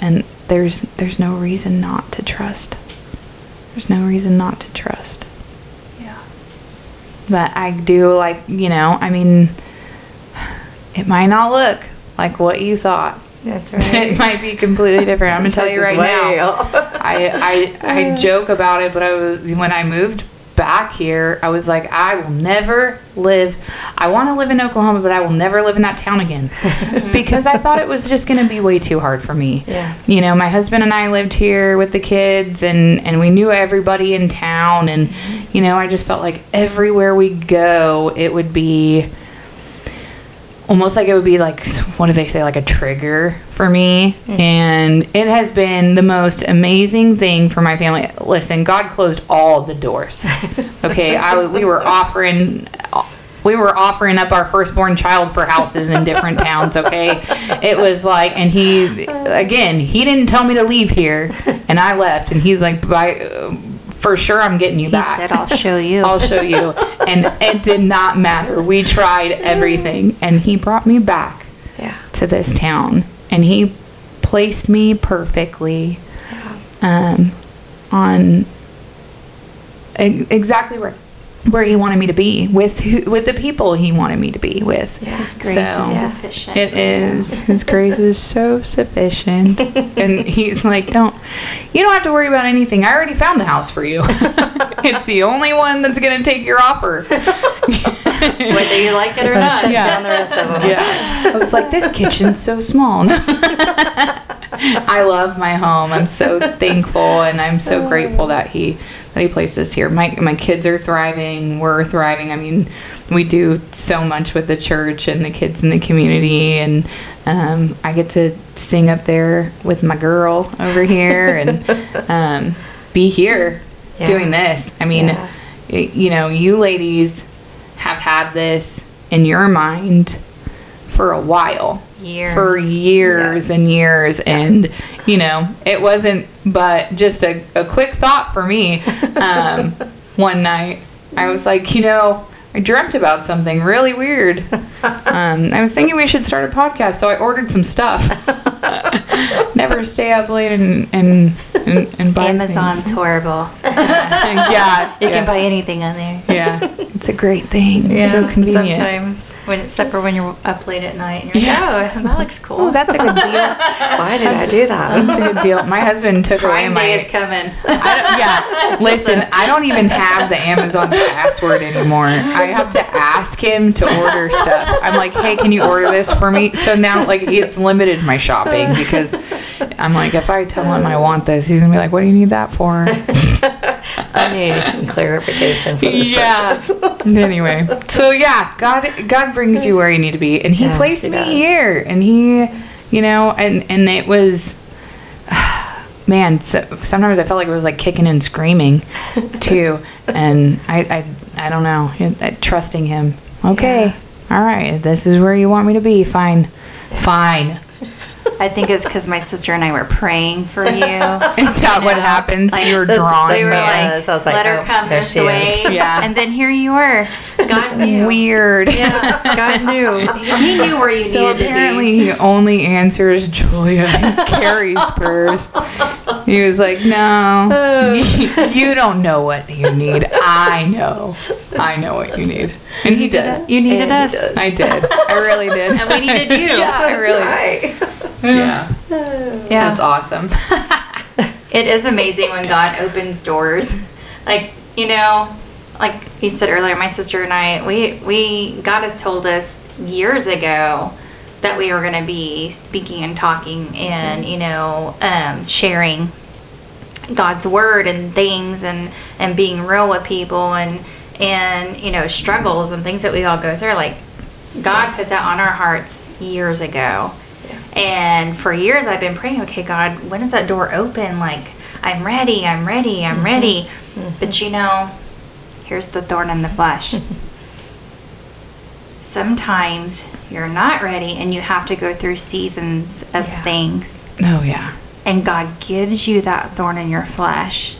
[SPEAKER 3] and there's there's no reason not to trust. There's no reason not to trust.
[SPEAKER 1] Yeah.
[SPEAKER 3] But I do like, you know, I mean, it might not look like what you thought.
[SPEAKER 2] That's right.
[SPEAKER 3] it might be completely different. I'm gonna tell you right now. I, I I joke about it, but I was when I moved back here, I was like, I will never live. I want to live in Oklahoma, but I will never live in that town again because I thought it was just going to be way too hard for me. You know, my husband and I lived here with the kids, and and we knew everybody in town, and you know, I just felt like everywhere we go, it would be almost like it would be like what do they say like a trigger for me? Mm. And it has been the most amazing thing for my family. Listen god closed all the doors. Okay I, we were offering we were offering up our firstborn child for houses in different towns okay? It was like and he again he didn't tell me to leave here and i left and he's like by for sure i'm getting you
[SPEAKER 1] He
[SPEAKER 3] back
[SPEAKER 1] said, I'll show you.
[SPEAKER 3] I'll show you. And it did not matter. We tried everything. And he brought me back
[SPEAKER 2] Yeah.
[SPEAKER 3] to this town. And he placed me perfectly um, on exactly where, where he wanted me to be with who, with the people he wanted me to be with.
[SPEAKER 1] His grace
[SPEAKER 3] So-
[SPEAKER 1] is
[SPEAKER 2] Yeah.
[SPEAKER 1] sufficient.
[SPEAKER 3] It is. His grace is so sufficient. and he's like, don't, you don't have to worry about anything. I already found the house for you. it's the only one that's going to take your offer.
[SPEAKER 2] Whether you like it Just or wanna
[SPEAKER 3] Yeah.
[SPEAKER 2] down the rest of them.
[SPEAKER 3] Yeah. I was like, this kitchen's so small. I love my home. I'm so thankful and I'm so grateful that he that he placed us here. My my kids are thriving. We're thriving. I mean, we do so much with the church and the kids in the community and um, I get to sing up there with my girl over here and um, be here
[SPEAKER 2] Yeah.
[SPEAKER 3] doing this. I mean,
[SPEAKER 2] Yeah.
[SPEAKER 3] you know, you ladies have had this in your mind for a while.
[SPEAKER 1] Years.
[SPEAKER 3] For years
[SPEAKER 2] Yes.
[SPEAKER 3] and years. And, you know, it wasn't but just a, a quick thought for me um, one night. I was like, you know, I dreamt about something really weird. Um, I was thinking we should start a podcast, so I ordered some stuff. Never stay up late and and and, and buy
[SPEAKER 1] Amazon's
[SPEAKER 3] things.
[SPEAKER 1] horrible.
[SPEAKER 3] yeah,
[SPEAKER 1] You
[SPEAKER 3] yeah.
[SPEAKER 1] can buy anything on there.
[SPEAKER 3] Yeah, it's a great thing. It's so convenient.
[SPEAKER 1] Sometimes, when except for when you're up late at night, and you're
[SPEAKER 3] Yeah.
[SPEAKER 1] like, oh, that looks cool.
[SPEAKER 3] Oh, that's a good deal.
[SPEAKER 2] Why did I do that?
[SPEAKER 3] That's a good deal. My husband took away
[SPEAKER 1] Prime
[SPEAKER 3] my.
[SPEAKER 1] Day is coming.
[SPEAKER 3] I don't- yeah, listen, I don't even have the Amazon password anymore. I have to ask him to order stuff. I'm like, hey, can you order this for me? So now, like, it's limited my shopping because I'm like, if I tell him I want this, he's gonna be like, what do you need that for?
[SPEAKER 2] I need some clarification for this
[SPEAKER 3] Yeah.
[SPEAKER 2] purchase.
[SPEAKER 3] anyway, so yeah, God, God brings you where you need to be, and He
[SPEAKER 2] Yes,
[SPEAKER 3] placed
[SPEAKER 2] he
[SPEAKER 3] me
[SPEAKER 2] does.
[SPEAKER 3] here, and He, you know, and and it was, man. So, sometimes I felt like it was like kicking and screaming, too, and I, I, I don't know, I- trusting Him. Okay, all right, this is where you want me to be. Fine, fine.
[SPEAKER 1] I think it's because my sister and I were praying for you.
[SPEAKER 3] Is that what happens?
[SPEAKER 1] Like,
[SPEAKER 3] You're drawn
[SPEAKER 1] we
[SPEAKER 3] to
[SPEAKER 1] were
[SPEAKER 3] me.
[SPEAKER 1] like,
[SPEAKER 2] Yes, I was like,
[SPEAKER 1] let her
[SPEAKER 2] oh,
[SPEAKER 1] come this
[SPEAKER 2] she is.
[SPEAKER 1] way.
[SPEAKER 3] Yeah.
[SPEAKER 1] And then here you are. God knew.
[SPEAKER 3] Weird.
[SPEAKER 1] Yeah, God knew. He knew where you needed.
[SPEAKER 3] So
[SPEAKER 1] needed
[SPEAKER 3] apparently he only answers Julia and Carrie's prayers. He was like, "No, you don't know what you need. I know. I know what you need." And he does.
[SPEAKER 1] You needed
[SPEAKER 2] And
[SPEAKER 1] us.
[SPEAKER 3] I did. I really did.
[SPEAKER 1] And we needed you.
[SPEAKER 3] Yeah, I really.
[SPEAKER 2] right.
[SPEAKER 3] Yeah,
[SPEAKER 1] Yeah.
[SPEAKER 3] that's awesome.
[SPEAKER 1] It is amazing when God opens doors. Like, you know, like you said earlier, my sister and I, we, we, God has told us years ago that we were going to be speaking and talking and, you know, um, sharing God's word and things and, and being real with people and, and, you know, struggles and things that we all go through. Like, God
[SPEAKER 2] Yes.
[SPEAKER 1] put that on our hearts years ago. And for years I've been praying, okay, God, when is that door open? Like, I'm ready, I'm ready, I'm mm-hmm. ready. Mm-hmm. But you know, here's the thorn in the flesh. Sometimes you're not ready and you have to go through seasons of
[SPEAKER 2] Yeah.
[SPEAKER 1] things.
[SPEAKER 3] Oh yeah.
[SPEAKER 1] And God gives you that thorn in your flesh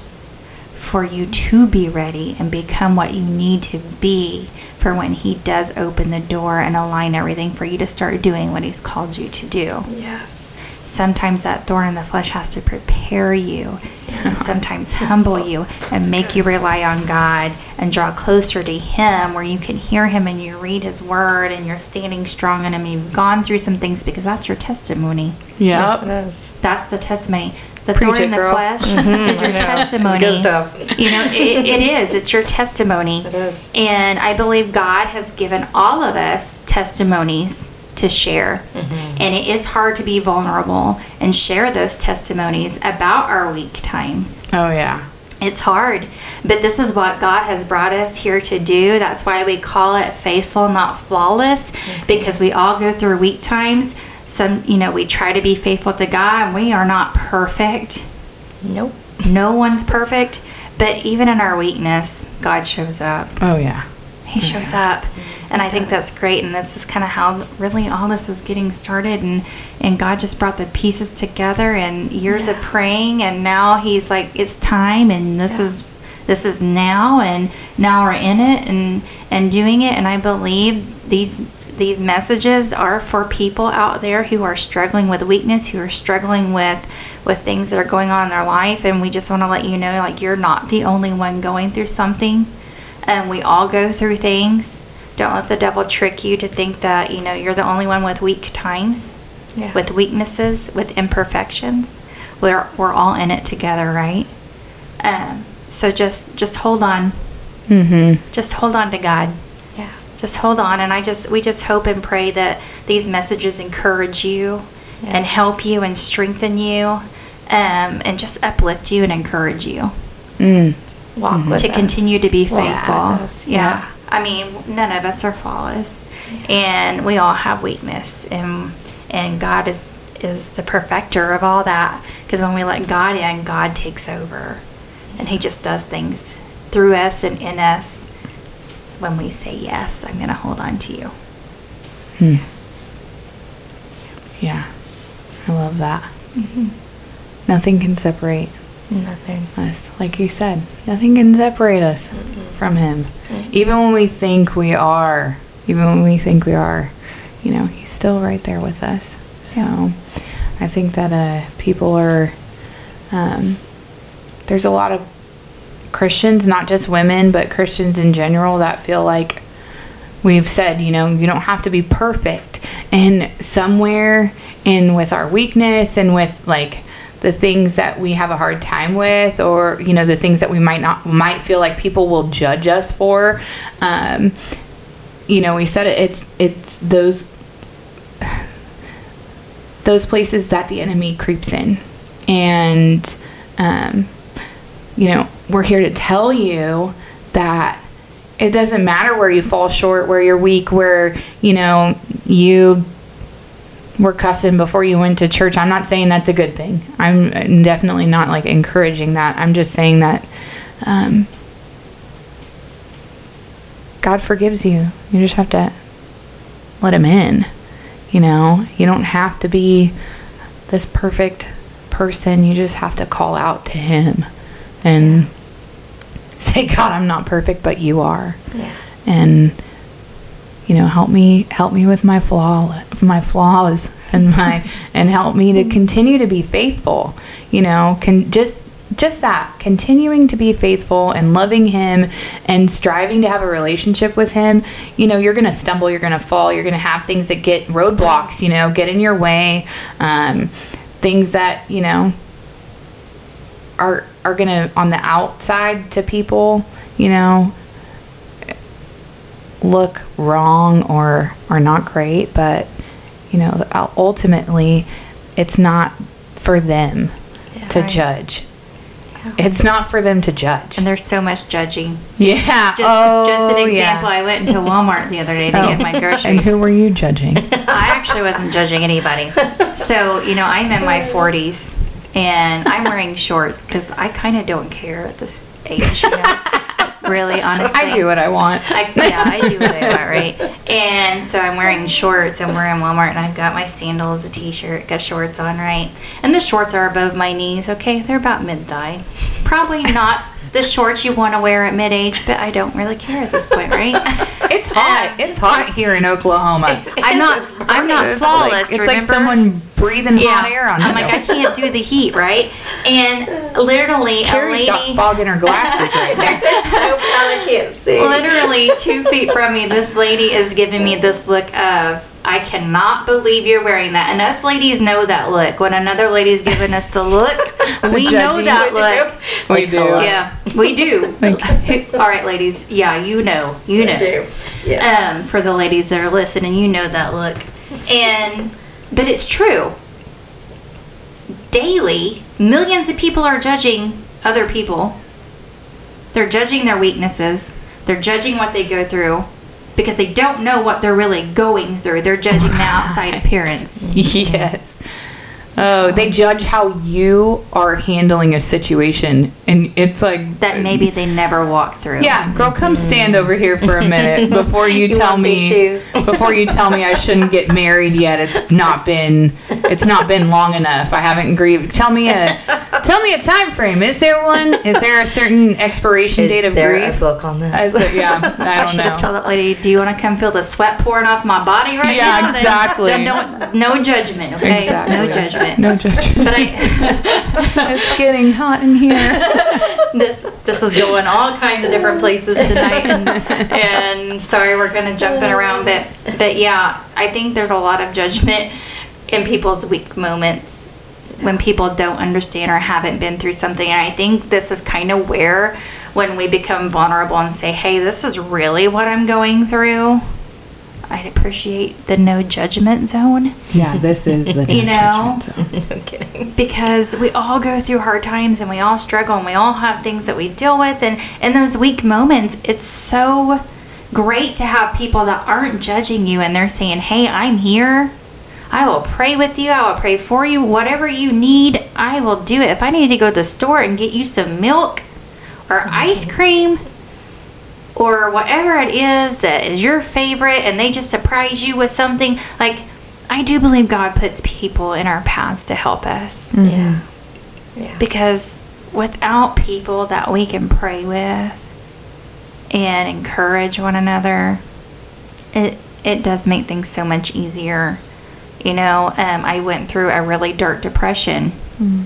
[SPEAKER 1] for you to be ready and become what you need to be for when He does open the door and align everything for you to start doing what He's called you to do.
[SPEAKER 2] Yes.
[SPEAKER 1] Sometimes that thorn in the flesh has to prepare you, and sometimes humble you and make you rely on God and draw closer to Him where you can hear Him and you read His Word and you're standing strong in Him. You've gone through some things because that's your testimony.
[SPEAKER 2] Yeah.
[SPEAKER 3] Yes,
[SPEAKER 2] it is.
[SPEAKER 1] That's the testimony. The
[SPEAKER 3] Preach
[SPEAKER 1] thorn in the
[SPEAKER 3] girl.
[SPEAKER 1] flesh mm-hmm.
[SPEAKER 2] is
[SPEAKER 1] your testimony.
[SPEAKER 2] good stuff.
[SPEAKER 1] You know, it, it is. It's your testimony.
[SPEAKER 2] It is.
[SPEAKER 1] And I believe God has given all of us testimonies to share. Mm-hmm. And it is hard to be vulnerable and share those testimonies about our weak times.
[SPEAKER 3] Oh yeah.
[SPEAKER 1] It's hard, but this is what God has brought us here to do. That's why we call it faithful, not flawless, mm-hmm. because we all go through weak times. Some, you know, we try to be faithful to God, we are not perfect.
[SPEAKER 2] Nope.
[SPEAKER 1] No one's perfect, but even in our weakness, God shows up.
[SPEAKER 3] Oh yeah.
[SPEAKER 1] He oh, shows up. And I think that's great. And this is kind of how really all this is getting started. And, and God just brought the pieces together and years of praying. And now he's like, it's time. And this
[SPEAKER 2] Yeah.
[SPEAKER 1] is, this is now. And now we're in it and, and doing it. And I believe these, these messages are for people out there who are struggling with weakness, who are struggling with, with things that are going on in their life. And we just want to let you know, like, you're not the only one going through something and we all go through things. Don't let the devil trick you to think that, you know, you're the only one with weak times,
[SPEAKER 2] Yeah.
[SPEAKER 1] with weaknesses, with imperfections. We're we're all in it together, right? Um, so just just hold on.
[SPEAKER 3] Mm-hmm.
[SPEAKER 1] Just hold on to God.
[SPEAKER 2] Yeah.
[SPEAKER 1] Just hold on and I just we just hope and pray that these messages encourage you and help you and strengthen you um, and just uplift you and encourage you
[SPEAKER 3] Mm.
[SPEAKER 2] Walk with
[SPEAKER 1] to
[SPEAKER 2] us.
[SPEAKER 1] continue to be faithful.
[SPEAKER 2] with us.
[SPEAKER 1] Yeah. I mean, none of us are flawless. And we all have weakness and and God is is the perfecter of all that because when we let God in, God takes over. And he just does things through us and in us when we say yes, I'm going to hold on to you.
[SPEAKER 3] Hmm. Yeah. I love that.
[SPEAKER 1] Mm-hmm.
[SPEAKER 3] Nothing can separate
[SPEAKER 2] Nothing.
[SPEAKER 3] us. Like you said, nothing can separate us from Him. Even when we think we are, even when we think we are, you know, He's still right there with us. So I think that uh, people are, um, there's a lot of Christians, not just women, but Christians in general, that feel like we've said, you know, you don't have to be perfect. And somewhere in with our weakness and with like the things that we have a hard time with or you know the things that we might not might feel like people will judge us for um you know we said it it's it's those those places that the enemy creeps in and um you know we're here to tell you that it doesn't matter where you fall short where you're weak where you know you were cussing before you went to church. I'm not saying that's a good thing. I'm definitely not like encouraging that. I'm just saying that um, god forgives you. You just have to let him in you know? You don't have to be this perfect person. You just have to call out to Him and say, God, I'm not perfect, but you are.
[SPEAKER 2] Yeah.
[SPEAKER 3] And you know, help me help me with my flaw my flaws and my and help me to continue to be faithful. You know, can just just that continuing to be faithful and loving him and striving to have a relationship with him you know you're gonna stumble you're gonna fall you're gonna have things that get roadblocks you know get in your way um, things that you know are are gonna on the outside to people you know look wrong or or not great but you know uh, ultimately it's not for them to
[SPEAKER 2] Right.
[SPEAKER 3] judge it's not for them to judge
[SPEAKER 1] And there's so much judging.
[SPEAKER 3] yeah
[SPEAKER 1] Just,
[SPEAKER 3] oh,
[SPEAKER 1] just an oh,
[SPEAKER 3] yeah.
[SPEAKER 1] example. I went into Walmart the other day to
[SPEAKER 3] Oh.
[SPEAKER 1] get my groceries.
[SPEAKER 3] and who were you judging
[SPEAKER 1] I actually wasn't judging anybody. So, you know, I'm in my 40s and I'm wearing shorts because I kind of don't care at this age. You know? really, honestly.
[SPEAKER 3] i do what i want
[SPEAKER 1] I, yeah, I do what I want, right? And so I'm wearing shorts and we're in Walmart and I've got my sandals, a t-shirt, got shorts on, right? And the shorts are above my knees, okay? They're about mid-thigh. Probably not the shorts you want to wear at mid-age, but I don't really care at this point, right?
[SPEAKER 3] it's hot it's hot here in oklahoma
[SPEAKER 1] I'm not I'm not
[SPEAKER 3] it's
[SPEAKER 1] flawless,
[SPEAKER 3] like, it's like someone breathing hot air on me.
[SPEAKER 1] I'm
[SPEAKER 3] you
[SPEAKER 1] like, I can't do the heat, right? And literally,
[SPEAKER 3] Carrie's
[SPEAKER 1] a
[SPEAKER 3] got fog in her glasses right there.
[SPEAKER 2] So proud I can't see.
[SPEAKER 1] literally two feet from me, this lady is giving me this look of, I cannot believe you're wearing that. And us ladies know that look. When another lady's giving us the look, we know
[SPEAKER 3] judgy.
[SPEAKER 1] that look.
[SPEAKER 3] We
[SPEAKER 2] Like,
[SPEAKER 3] do.
[SPEAKER 1] Yeah, we do. All right, ladies. Yeah, you know. You know.
[SPEAKER 2] I do. Yeah.
[SPEAKER 1] um, for the ladies that are listening, you know that look. And, but it's true. Daily, millions of people are judging other people. They're judging their weaknesses. They're judging what they go through because they don't know what they're really going through. They're judging the outside appearance.
[SPEAKER 3] yes. Oh, they judge how you are handling a situation, and it's like
[SPEAKER 1] That maybe they never walked through.
[SPEAKER 3] Yeah, girl, come mm-hmm. stand over here for a minute before you,
[SPEAKER 2] You
[SPEAKER 3] tell me
[SPEAKER 2] shoes?
[SPEAKER 3] before you tell me I shouldn't get married yet. It's not been it's not been long enough. I haven't grieved. Tell me a tell me a time frame. Is there one? Is there a certain expiration
[SPEAKER 2] Is
[SPEAKER 3] date of
[SPEAKER 2] there
[SPEAKER 3] grief?
[SPEAKER 2] a book on this?
[SPEAKER 3] Is there- yeah, I
[SPEAKER 1] I
[SPEAKER 3] don't
[SPEAKER 1] should
[SPEAKER 3] know.
[SPEAKER 1] have told that lady, "Do you want to come feel the sweat pouring off my body right
[SPEAKER 3] Yeah,
[SPEAKER 1] now?" Then-
[SPEAKER 3] exactly.
[SPEAKER 1] then No, no judgment, okay?
[SPEAKER 3] Exactly.
[SPEAKER 1] No judgment.
[SPEAKER 3] No judgment.
[SPEAKER 1] But I,
[SPEAKER 3] it's getting hot in here.
[SPEAKER 1] this this is going all kinds of different places tonight, and, and sorry we're kind of jumping around, but but yeah, I think there's a lot of judgment in people's weak moments when people don't understand or haven't been through something, and I think this is kind of where when we become vulnerable and say, "Hey, this is really what I'm going through." I'd appreciate the no judgment zone.
[SPEAKER 3] Yeah, this is the
[SPEAKER 1] You know?
[SPEAKER 2] no kidding.
[SPEAKER 1] because we all go through hard times and we all struggle and we all have things that we deal with. And in those weak moments it's so great to have people that aren't judging you and they're saying hey i'm here. I will pray with you. I will pray for you. Whatever you need i will do it. If i need to go to the store and get you some milk or ice cream or whatever it is that is your favorite and they just surprise you with something like i do believe god puts people in our paths to help us. Mm-hmm.
[SPEAKER 2] Yeah. Yeah.
[SPEAKER 1] because without people that we can pray with and encourage one another it it does make things so much easier. You know um, i went through a really dark depression. Mm-hmm.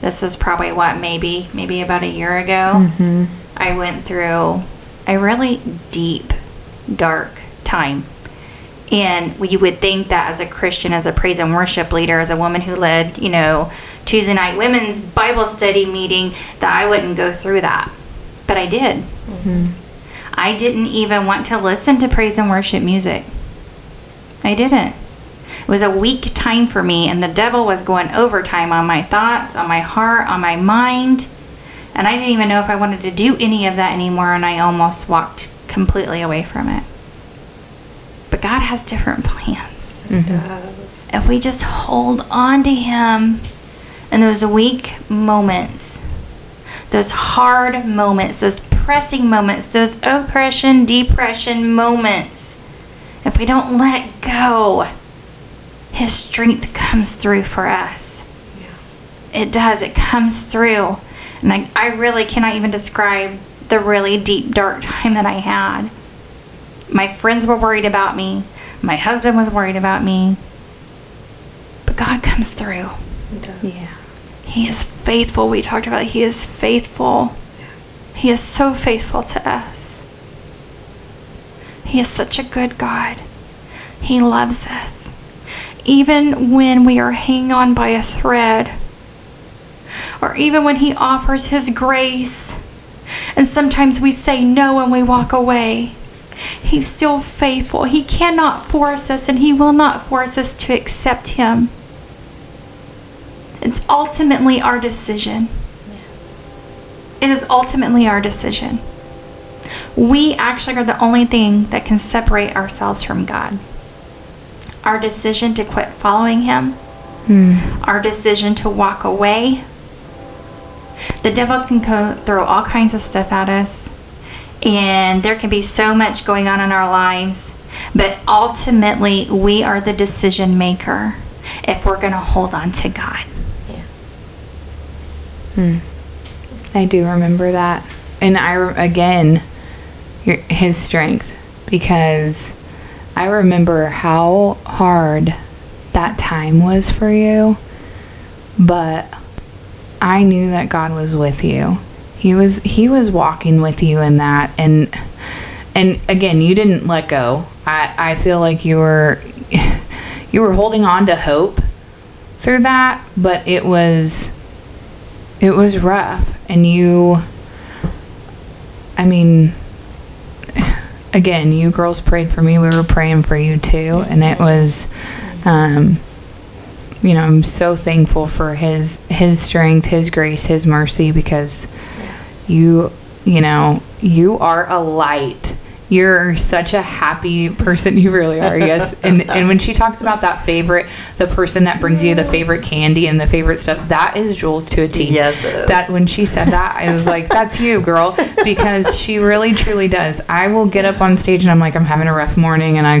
[SPEAKER 1] This is probably what maybe maybe about a year ago. Mm-hmm. I went through a really deep dark time and you would think that as a Christian, as a praise and worship leader, as a woman who led, you know, Tuesday night women's Bible study meeting, that I wouldn't go through that. But I did. Mm-hmm. I didn't even want to listen to praise and worship music. I didn't. It was a weak time for me, and the devil was going overtime on my thoughts, on my heart, on my mind. And I didn't even know if I wanted to do any of that anymore, and I almost walked completely away from it. But God has different plans. Mm-hmm.
[SPEAKER 2] Does.
[SPEAKER 1] If we just hold on to Him in those weak moments, those hard moments, those pressing moments, those oppression, depression moments, if we don't let go, His strength comes through for us.
[SPEAKER 2] Yeah.
[SPEAKER 1] It does. It comes through. And I, I really cannot even describe the really deep, dark time that I had. My friends were worried about me. My husband was worried about me. But God comes through.
[SPEAKER 2] It does.
[SPEAKER 3] Yeah.
[SPEAKER 1] He is faithful. We talked about it. He is faithful. He is so faithful to us. He is such a good God. He loves us. Even when we are hanging on by a thread, or even when He offers His grace, and sometimes we say no and we walk away. He's still faithful. He cannot force us, and He will not force us to accept Him. It's ultimately our decision.
[SPEAKER 2] Yes.
[SPEAKER 1] It is ultimately our decision. We actually are the only thing that can separate ourselves from God. Our decision to quit following Him, hmm. our decision to walk away. The devil can co- throw all kinds of stuff at us, and there can be so much going on in our lives, but ultimately, we are the decision maker if we're going to hold on to God.
[SPEAKER 2] Yes. Hmm.
[SPEAKER 3] I do remember that. And I, again, your, his strength, because I remember how hard that time was for you, but I knew that God was with you. He was he was walking with you in that and and again, you didn't let go. I I feel like you were you were holding on to hope through that, but it was it was rough and you i mean again you girls prayed for me we were praying for you too and it was um you know i'm so thankful for his his strength his grace his mercy because
[SPEAKER 2] Yes.
[SPEAKER 3] you you know you are a light you're such a happy person. You really are yes. And and when she talks about that favorite the person that brings you the favorite candy and the favorite stuff that is jules to a t.
[SPEAKER 2] Yes, it is.
[SPEAKER 3] that when she said that i was like that's you girl. Because she really truly does. I will get up on stage and i'm like i'm having a rough morning and i i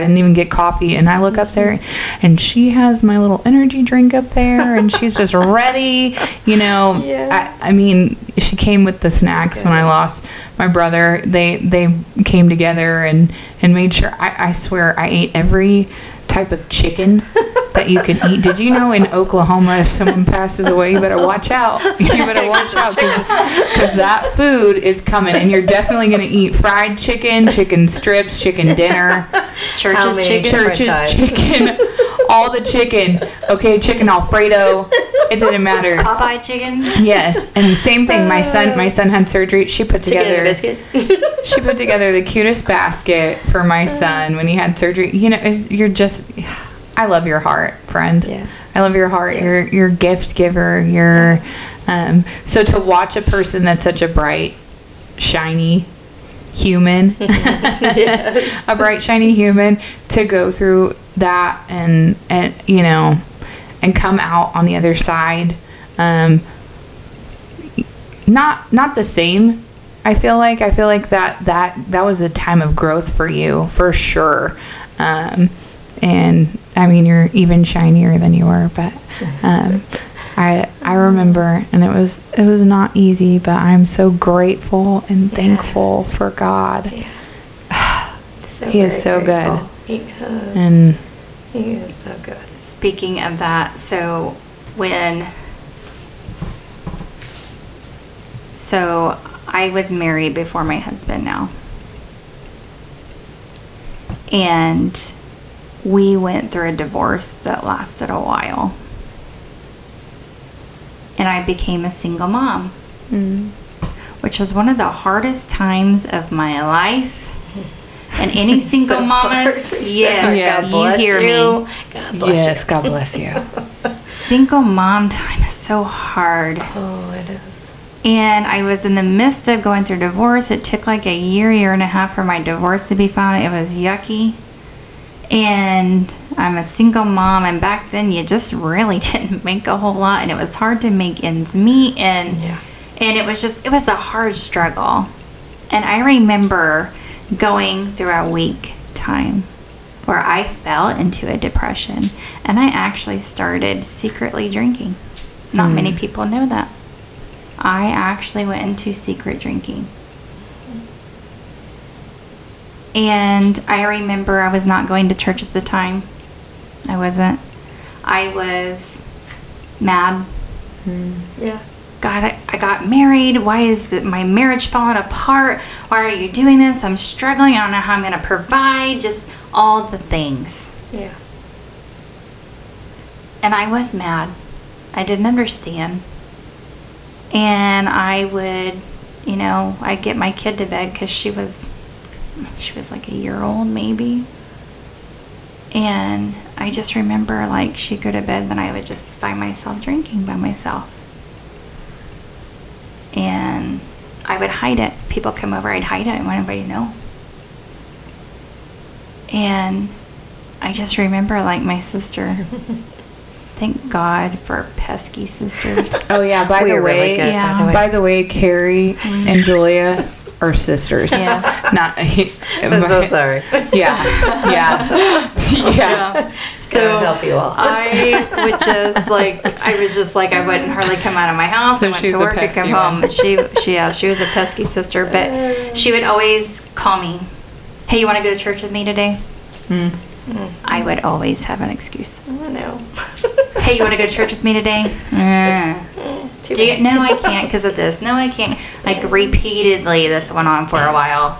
[SPEAKER 3] didn't even get coffee. And i look up there and she has my little energy drink up there and she's just ready you know.
[SPEAKER 2] Yes.
[SPEAKER 3] I, I mean she came with the snacks when i lost my brother they they came together and and made sure i, I swear i ate every type of chicken that you can eat did you know in oklahoma if someone passes away you better watch out you better watch out because that food is coming and you're definitely going to eat fried chicken chicken strips chicken dinner
[SPEAKER 1] Church's chicken.
[SPEAKER 2] different
[SPEAKER 3] church's
[SPEAKER 2] types?
[SPEAKER 3] chicken all the chicken okay chicken alfredo it didn't matter
[SPEAKER 1] Popeye chickens.
[SPEAKER 3] Yes, and same thing. My son, my son had surgery. She put together Chicken
[SPEAKER 2] biscuit.
[SPEAKER 3] She put together the cutest basket for my son when he had surgery. You know, you're just. I love your heart, friend.
[SPEAKER 2] Yes.
[SPEAKER 3] I love your heart. You're you're a gift giver. You're. Um, so to watch a person that's such a bright, shiny human, a bright shiny human, to go through that and and you know, and come out on the other side. Um, not not the same i feel like i feel like that that that was a time of growth for you for sure um and i mean you're even shinier than you were but um i i remember and it was it was not easy but i'm so grateful and thankful
[SPEAKER 2] Yes.
[SPEAKER 3] for god
[SPEAKER 2] So
[SPEAKER 3] He is so good.
[SPEAKER 2] grateful. He is.
[SPEAKER 3] and
[SPEAKER 2] he is so good.
[SPEAKER 1] Speaking of that, so when so I was married before my husband now. And we went through a divorce that lasted a while. And I became a single mom, mm. which was one of the hardest times of my life. And any single
[SPEAKER 2] So
[SPEAKER 1] mamas,
[SPEAKER 2] hard.
[SPEAKER 1] yes,
[SPEAKER 2] God
[SPEAKER 1] you hear
[SPEAKER 2] you.
[SPEAKER 1] me.
[SPEAKER 2] God bless
[SPEAKER 3] yes
[SPEAKER 2] you.
[SPEAKER 3] god bless you
[SPEAKER 1] Single mom time is so hard.
[SPEAKER 2] Oh, it is.
[SPEAKER 1] And I was in the midst of going through divorce. It took like a year, year and a half for my divorce to be filed. It was yucky. And I'm a single mom, and back then you just really didn't make a whole lot, and it was hard to make ends meet, and
[SPEAKER 2] Yeah.
[SPEAKER 1] and it was just it was a hard struggle. And I remember going through a week time, where I fell into a depression and I actually started secretly drinking. Not many hmm. people know that. I actually went into secret drinking. And I remember I was not going to church at the time. I wasn't. I was mad. Hmm.
[SPEAKER 2] Yeah.
[SPEAKER 1] God, I, I got married. Why is the, my marriage falling apart? Why are you doing this? I'm struggling. I don't know how I'm going to provide. Just all the things.
[SPEAKER 2] Yeah.
[SPEAKER 1] And I was mad. I didn't understand. And I would, you know, I'd get my kid to bed because she was, she was like a year old maybe. And I just remember like she'd go to bed, then I would just find myself drinking by myself. And I would hide it. People come over, I'd hide it. I want everybody to know. And I just remember like my sister. Thank God for pesky sisters.
[SPEAKER 4] Oh yeah. By
[SPEAKER 2] We
[SPEAKER 4] the
[SPEAKER 2] are really
[SPEAKER 4] way,
[SPEAKER 1] yeah.
[SPEAKER 4] by the way, Carrie and Julia are sisters.
[SPEAKER 1] Yes.
[SPEAKER 4] Not.
[SPEAKER 2] I'm so sorry.
[SPEAKER 4] Yeah. Yeah. yeah.
[SPEAKER 1] So
[SPEAKER 2] God help you all.
[SPEAKER 1] I would just like I was just like I wouldn't hardly come out of my house.
[SPEAKER 4] So
[SPEAKER 1] I went
[SPEAKER 4] she's
[SPEAKER 1] to
[SPEAKER 4] a
[SPEAKER 1] work and come
[SPEAKER 4] pesky one.
[SPEAKER 1] home. She she yeah, she was a pesky sister, but she would always call me. Hey, you want to go to church with me today?
[SPEAKER 4] Hmm.
[SPEAKER 1] I would always have an excuse.
[SPEAKER 2] I know.
[SPEAKER 1] Hey, you want to go to church with me today? Mm.
[SPEAKER 2] Too
[SPEAKER 1] Do you, no, I can't because of this. No, I can't. Like repeatedly, this went on for a while.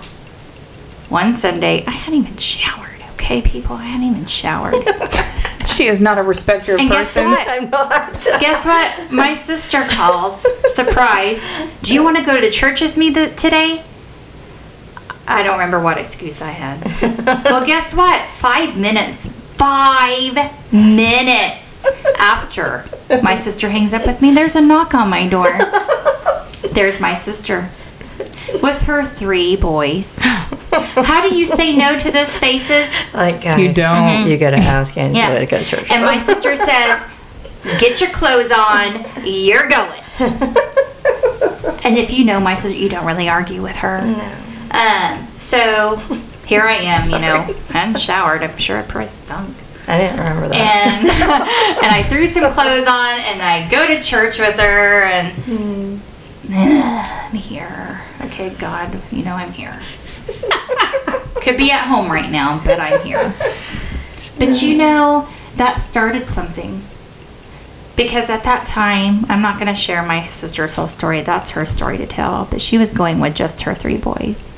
[SPEAKER 1] One Sunday, I hadn't even showered. Okay, people, I hadn't even showered.
[SPEAKER 4] She is not a respecter of
[SPEAKER 1] And guess
[SPEAKER 4] persons.
[SPEAKER 1] what?
[SPEAKER 2] I'm not.
[SPEAKER 1] Guess what? My sister calls. Surprise. Do you want to go to church with me th- today? I don't remember what excuse I had. well, guess what? Five minutes. Five minutes after my sister hangs up with me, there's a knock on my door. There's my sister with her three boys. How do you say no to those faces?
[SPEAKER 2] Like guys,
[SPEAKER 4] You don't.
[SPEAKER 2] You gotta ask Angela
[SPEAKER 1] Yeah.
[SPEAKER 2] to go to church.
[SPEAKER 1] And my sister says, Get your clothes on. You're going. And if you know my sister, you don't really argue with her. No. Um, so here I am, you know, hadn't showered. I'm sure I probably stunk.
[SPEAKER 2] I didn't remember that.
[SPEAKER 1] And and I threw some clothes on and I go to church with her and hmm. I'm here. Okay, God, you know I'm here. Could be at home right now, but I'm here. But you know, that started something. Because at that time, I'm not going to share my sister's whole story. That's her story to tell. But she was going with just her three boys.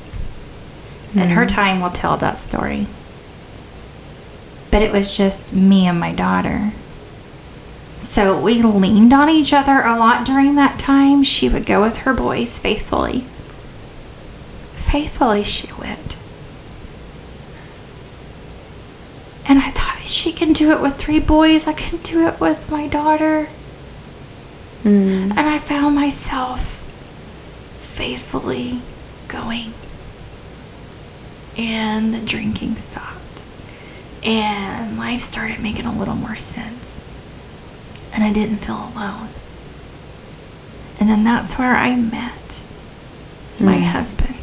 [SPEAKER 1] And her mm-hmm. time will tell that story. But it was just me and my daughter. So we leaned on each other a lot during that time. She would go with her boys faithfully. Faithfully, she went. And I thought, she can do it with three boys. I can do it with my daughter. Mm. And I found myself faithfully going. And the drinking stopped. And life started making a little more sense. And I didn't feel alone. And then that's where I met my hmm. husband.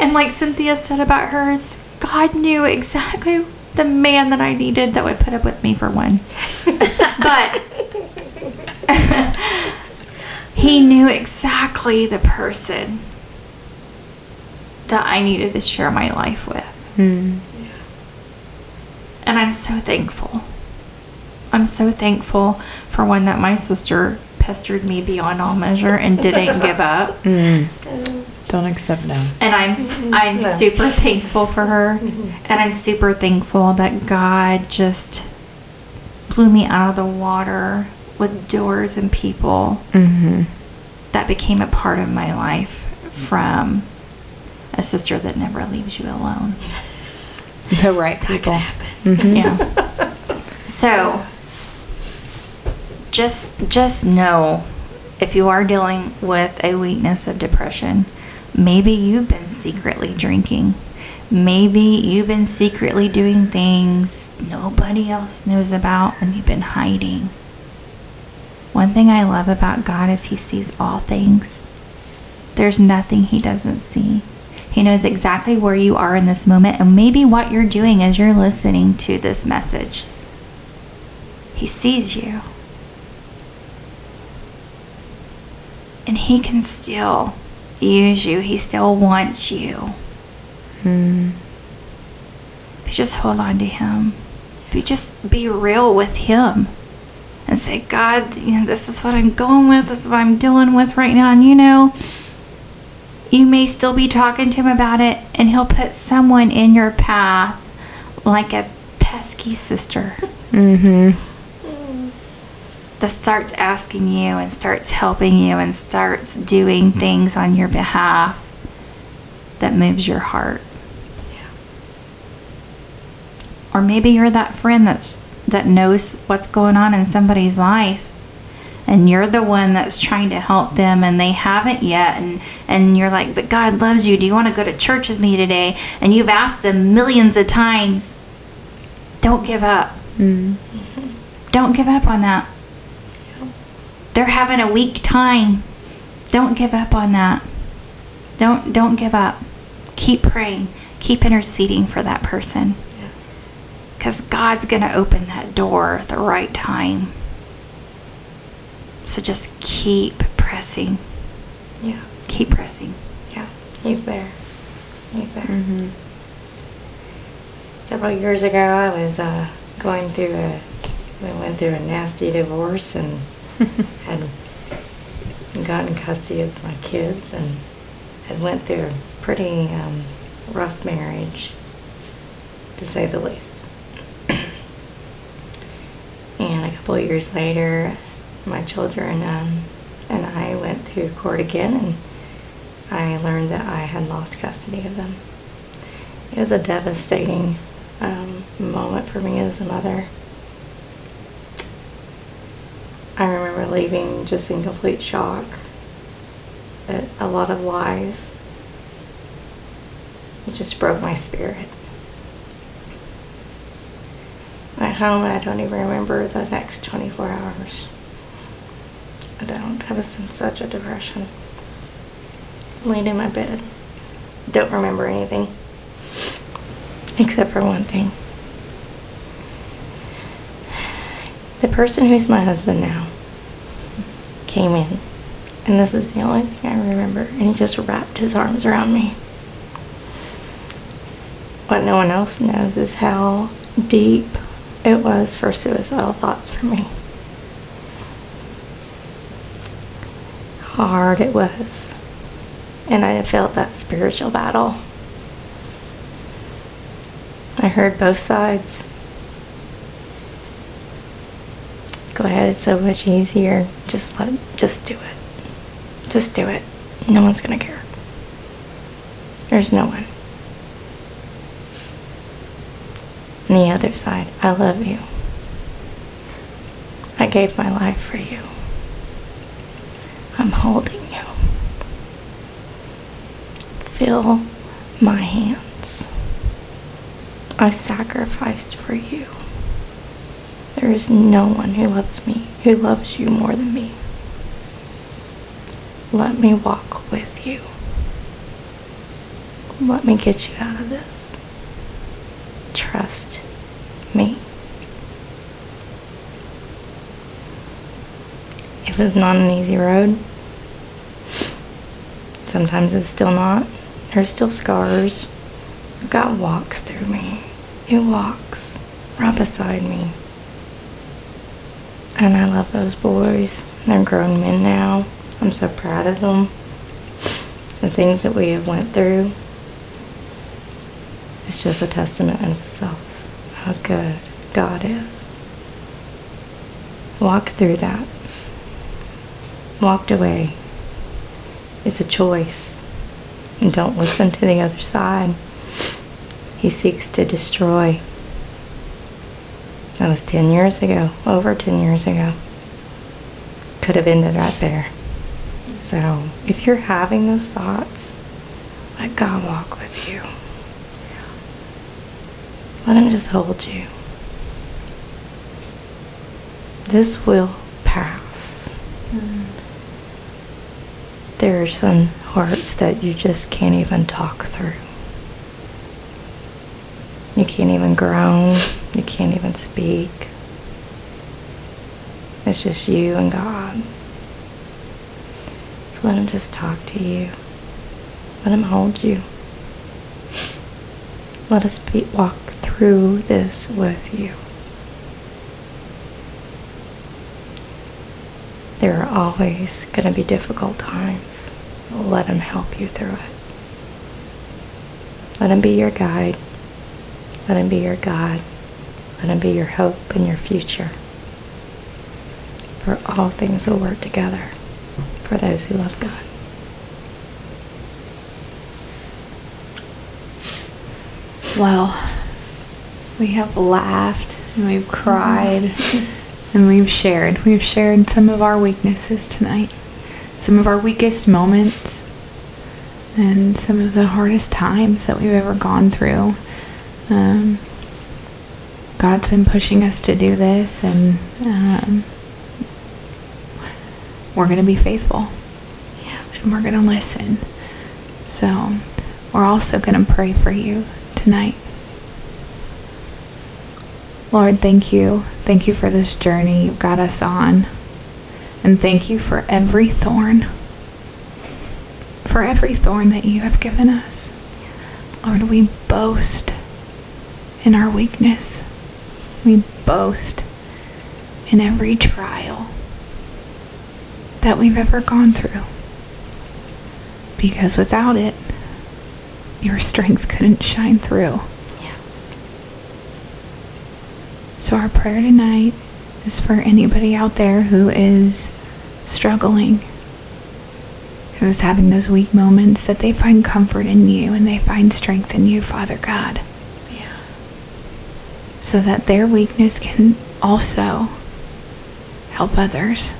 [SPEAKER 1] and like Cynthia said about hers, God knew exactly the man that I needed that would put up with me for one. but he knew exactly the person that I needed to share my life with. Hmm. And I'm so thankful. I'm so thankful for one that my sister pestered me beyond all measure and didn't give up. Hmm.
[SPEAKER 4] Don't accept no.
[SPEAKER 1] And I'm I'm
[SPEAKER 2] No.
[SPEAKER 1] super thankful for her. Mm-hmm. And I'm super thankful that God just blew me out of the water with doors and people
[SPEAKER 4] Mm-hmm.
[SPEAKER 1] that became a part of my life from a sister that never leaves you alone.
[SPEAKER 4] The right people. Mm-hmm.
[SPEAKER 1] Yeah. So just just know if you are dealing with a weakness of depression, maybe you've been secretly drinking. Maybe you've been secretly doing things nobody else knows about and you've been hiding. One thing I love about God is he sees all things. There's nothing he doesn't see. He knows exactly where you are in this moment and maybe what you're doing as you're listening to this message. He sees you. And He can still use you, He still wants you. Hmm. If you just hold on to Him, if you just be real with Him and say, God, you know, this is what I'm going with, this is what I'm dealing with right now. And you know, you may still be talking to him about it, and he'll put someone in your path like a pesky sister
[SPEAKER 4] Mm-hmm.
[SPEAKER 1] that starts asking you and starts helping you and starts doing things on your behalf that moves your heart. Or maybe you're that friend that's that knows what's going on in somebody's life and you're the one that's trying to help them and they haven't yet and and you're like but God loves you. Do you want to go to church with me today? And you've asked them millions of times don't give up. Mm-hmm. Don't give up on that. They're having a weak time. Don't give up on that. Don't don't give up. Keep praying. Keep interceding for that person.
[SPEAKER 2] Yes.
[SPEAKER 1] because God's going to open that door at the right time. So just keep pressing.
[SPEAKER 2] Yes.
[SPEAKER 1] Keep pressing.
[SPEAKER 2] Yeah. He's there. He's there. Several years ago, I was uh, going through a. We went through a nasty divorce and had gotten custody of my kids and had went through a pretty um, rough marriage, to say the least. and a couple of years later, my children um, and I went to court again, and I learned that I had lost custody of them. It was a devastating um, moment for me as a mother. I remember leaving just in complete shock a lot of lies. It just broke my spirit. At home, I don't even remember the next 24 hours. I don't. I was in such a depression. Laid in my bed. Don't remember anything. Except for one thing. The person who's my husband now came in. And this is the only thing I remember. And he just wrapped his arms around me. What no one else knows is how deep it was for suicidal thoughts for me. Hard it was. And I felt that spiritual battle. I heard both sides. Go ahead, it's so much easier. Just let just do it. Just do it. No one's gonna care. There's no one. And the other side, I love you. I gave my life for you. I'm holding you. Feel my hands. I sacrificed for you. There is no one who loves me, who loves you more than me. Let me walk with you. Let me get you out of this. Trust me. It was not an easy road. Sometimes it's still not. There's still scars. God walks through me. He walks right beside me. And I love those boys. They're grown men now. I'm so proud of them. The things that we have went through. It's just a testament in itself how good God is. Walk through that. Walked away. It's a choice. And don't listen to the other side. He seeks to destroy. That was 10 years ago, over 10 years ago. Could have ended right there. So, if you're having those thoughts, let God walk with you. Let Him just hold you. This will pass. Mm-hmm. There are some hearts that you just can't even talk through. You can't even groan. You can't even speak. It's just you and God. So let Him just talk to you. Let Him hold you. Let us be, walk through this with you. There are always going to be difficult times. Let Him help you through it. Let Him be your guide. Let Him be your God. Let Him be your hope and your future. For all things will work together for those who love God.
[SPEAKER 3] Well, we have laughed and we've cried and we've shared. We've shared some of our weaknesses tonight, some of our weakest moments, and some of the hardest times that we've ever gone through. Um, God's been pushing us to do this, and um, we're going to be faithful.
[SPEAKER 2] Yeah.
[SPEAKER 3] and we're going to listen. So, we're also going to pray for you tonight. Lord, thank you. Thank you for this journey you've got us on. And thank you for every thorn. For every thorn that you have given us. Lord, we boast in our weakness. We boast in every trial that we've ever gone through. Because without it, your strength couldn't shine through.
[SPEAKER 2] Yes.
[SPEAKER 3] So, our prayer tonight is for anybody out there who is struggling, who is having those weak moments, that they find comfort in you and they find strength in you, Father God,
[SPEAKER 2] Yeah.
[SPEAKER 3] so that their weakness can also help others.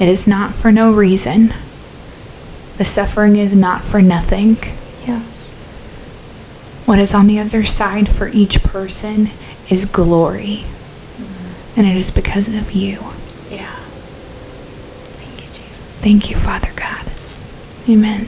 [SPEAKER 3] It is not for no reason. The suffering is not for nothing.
[SPEAKER 2] Yes.
[SPEAKER 3] What is on the other side for each person is glory. And it is because of you.
[SPEAKER 2] Yeah. Thank you, Jesus.
[SPEAKER 3] Thank you, Father God. Amen.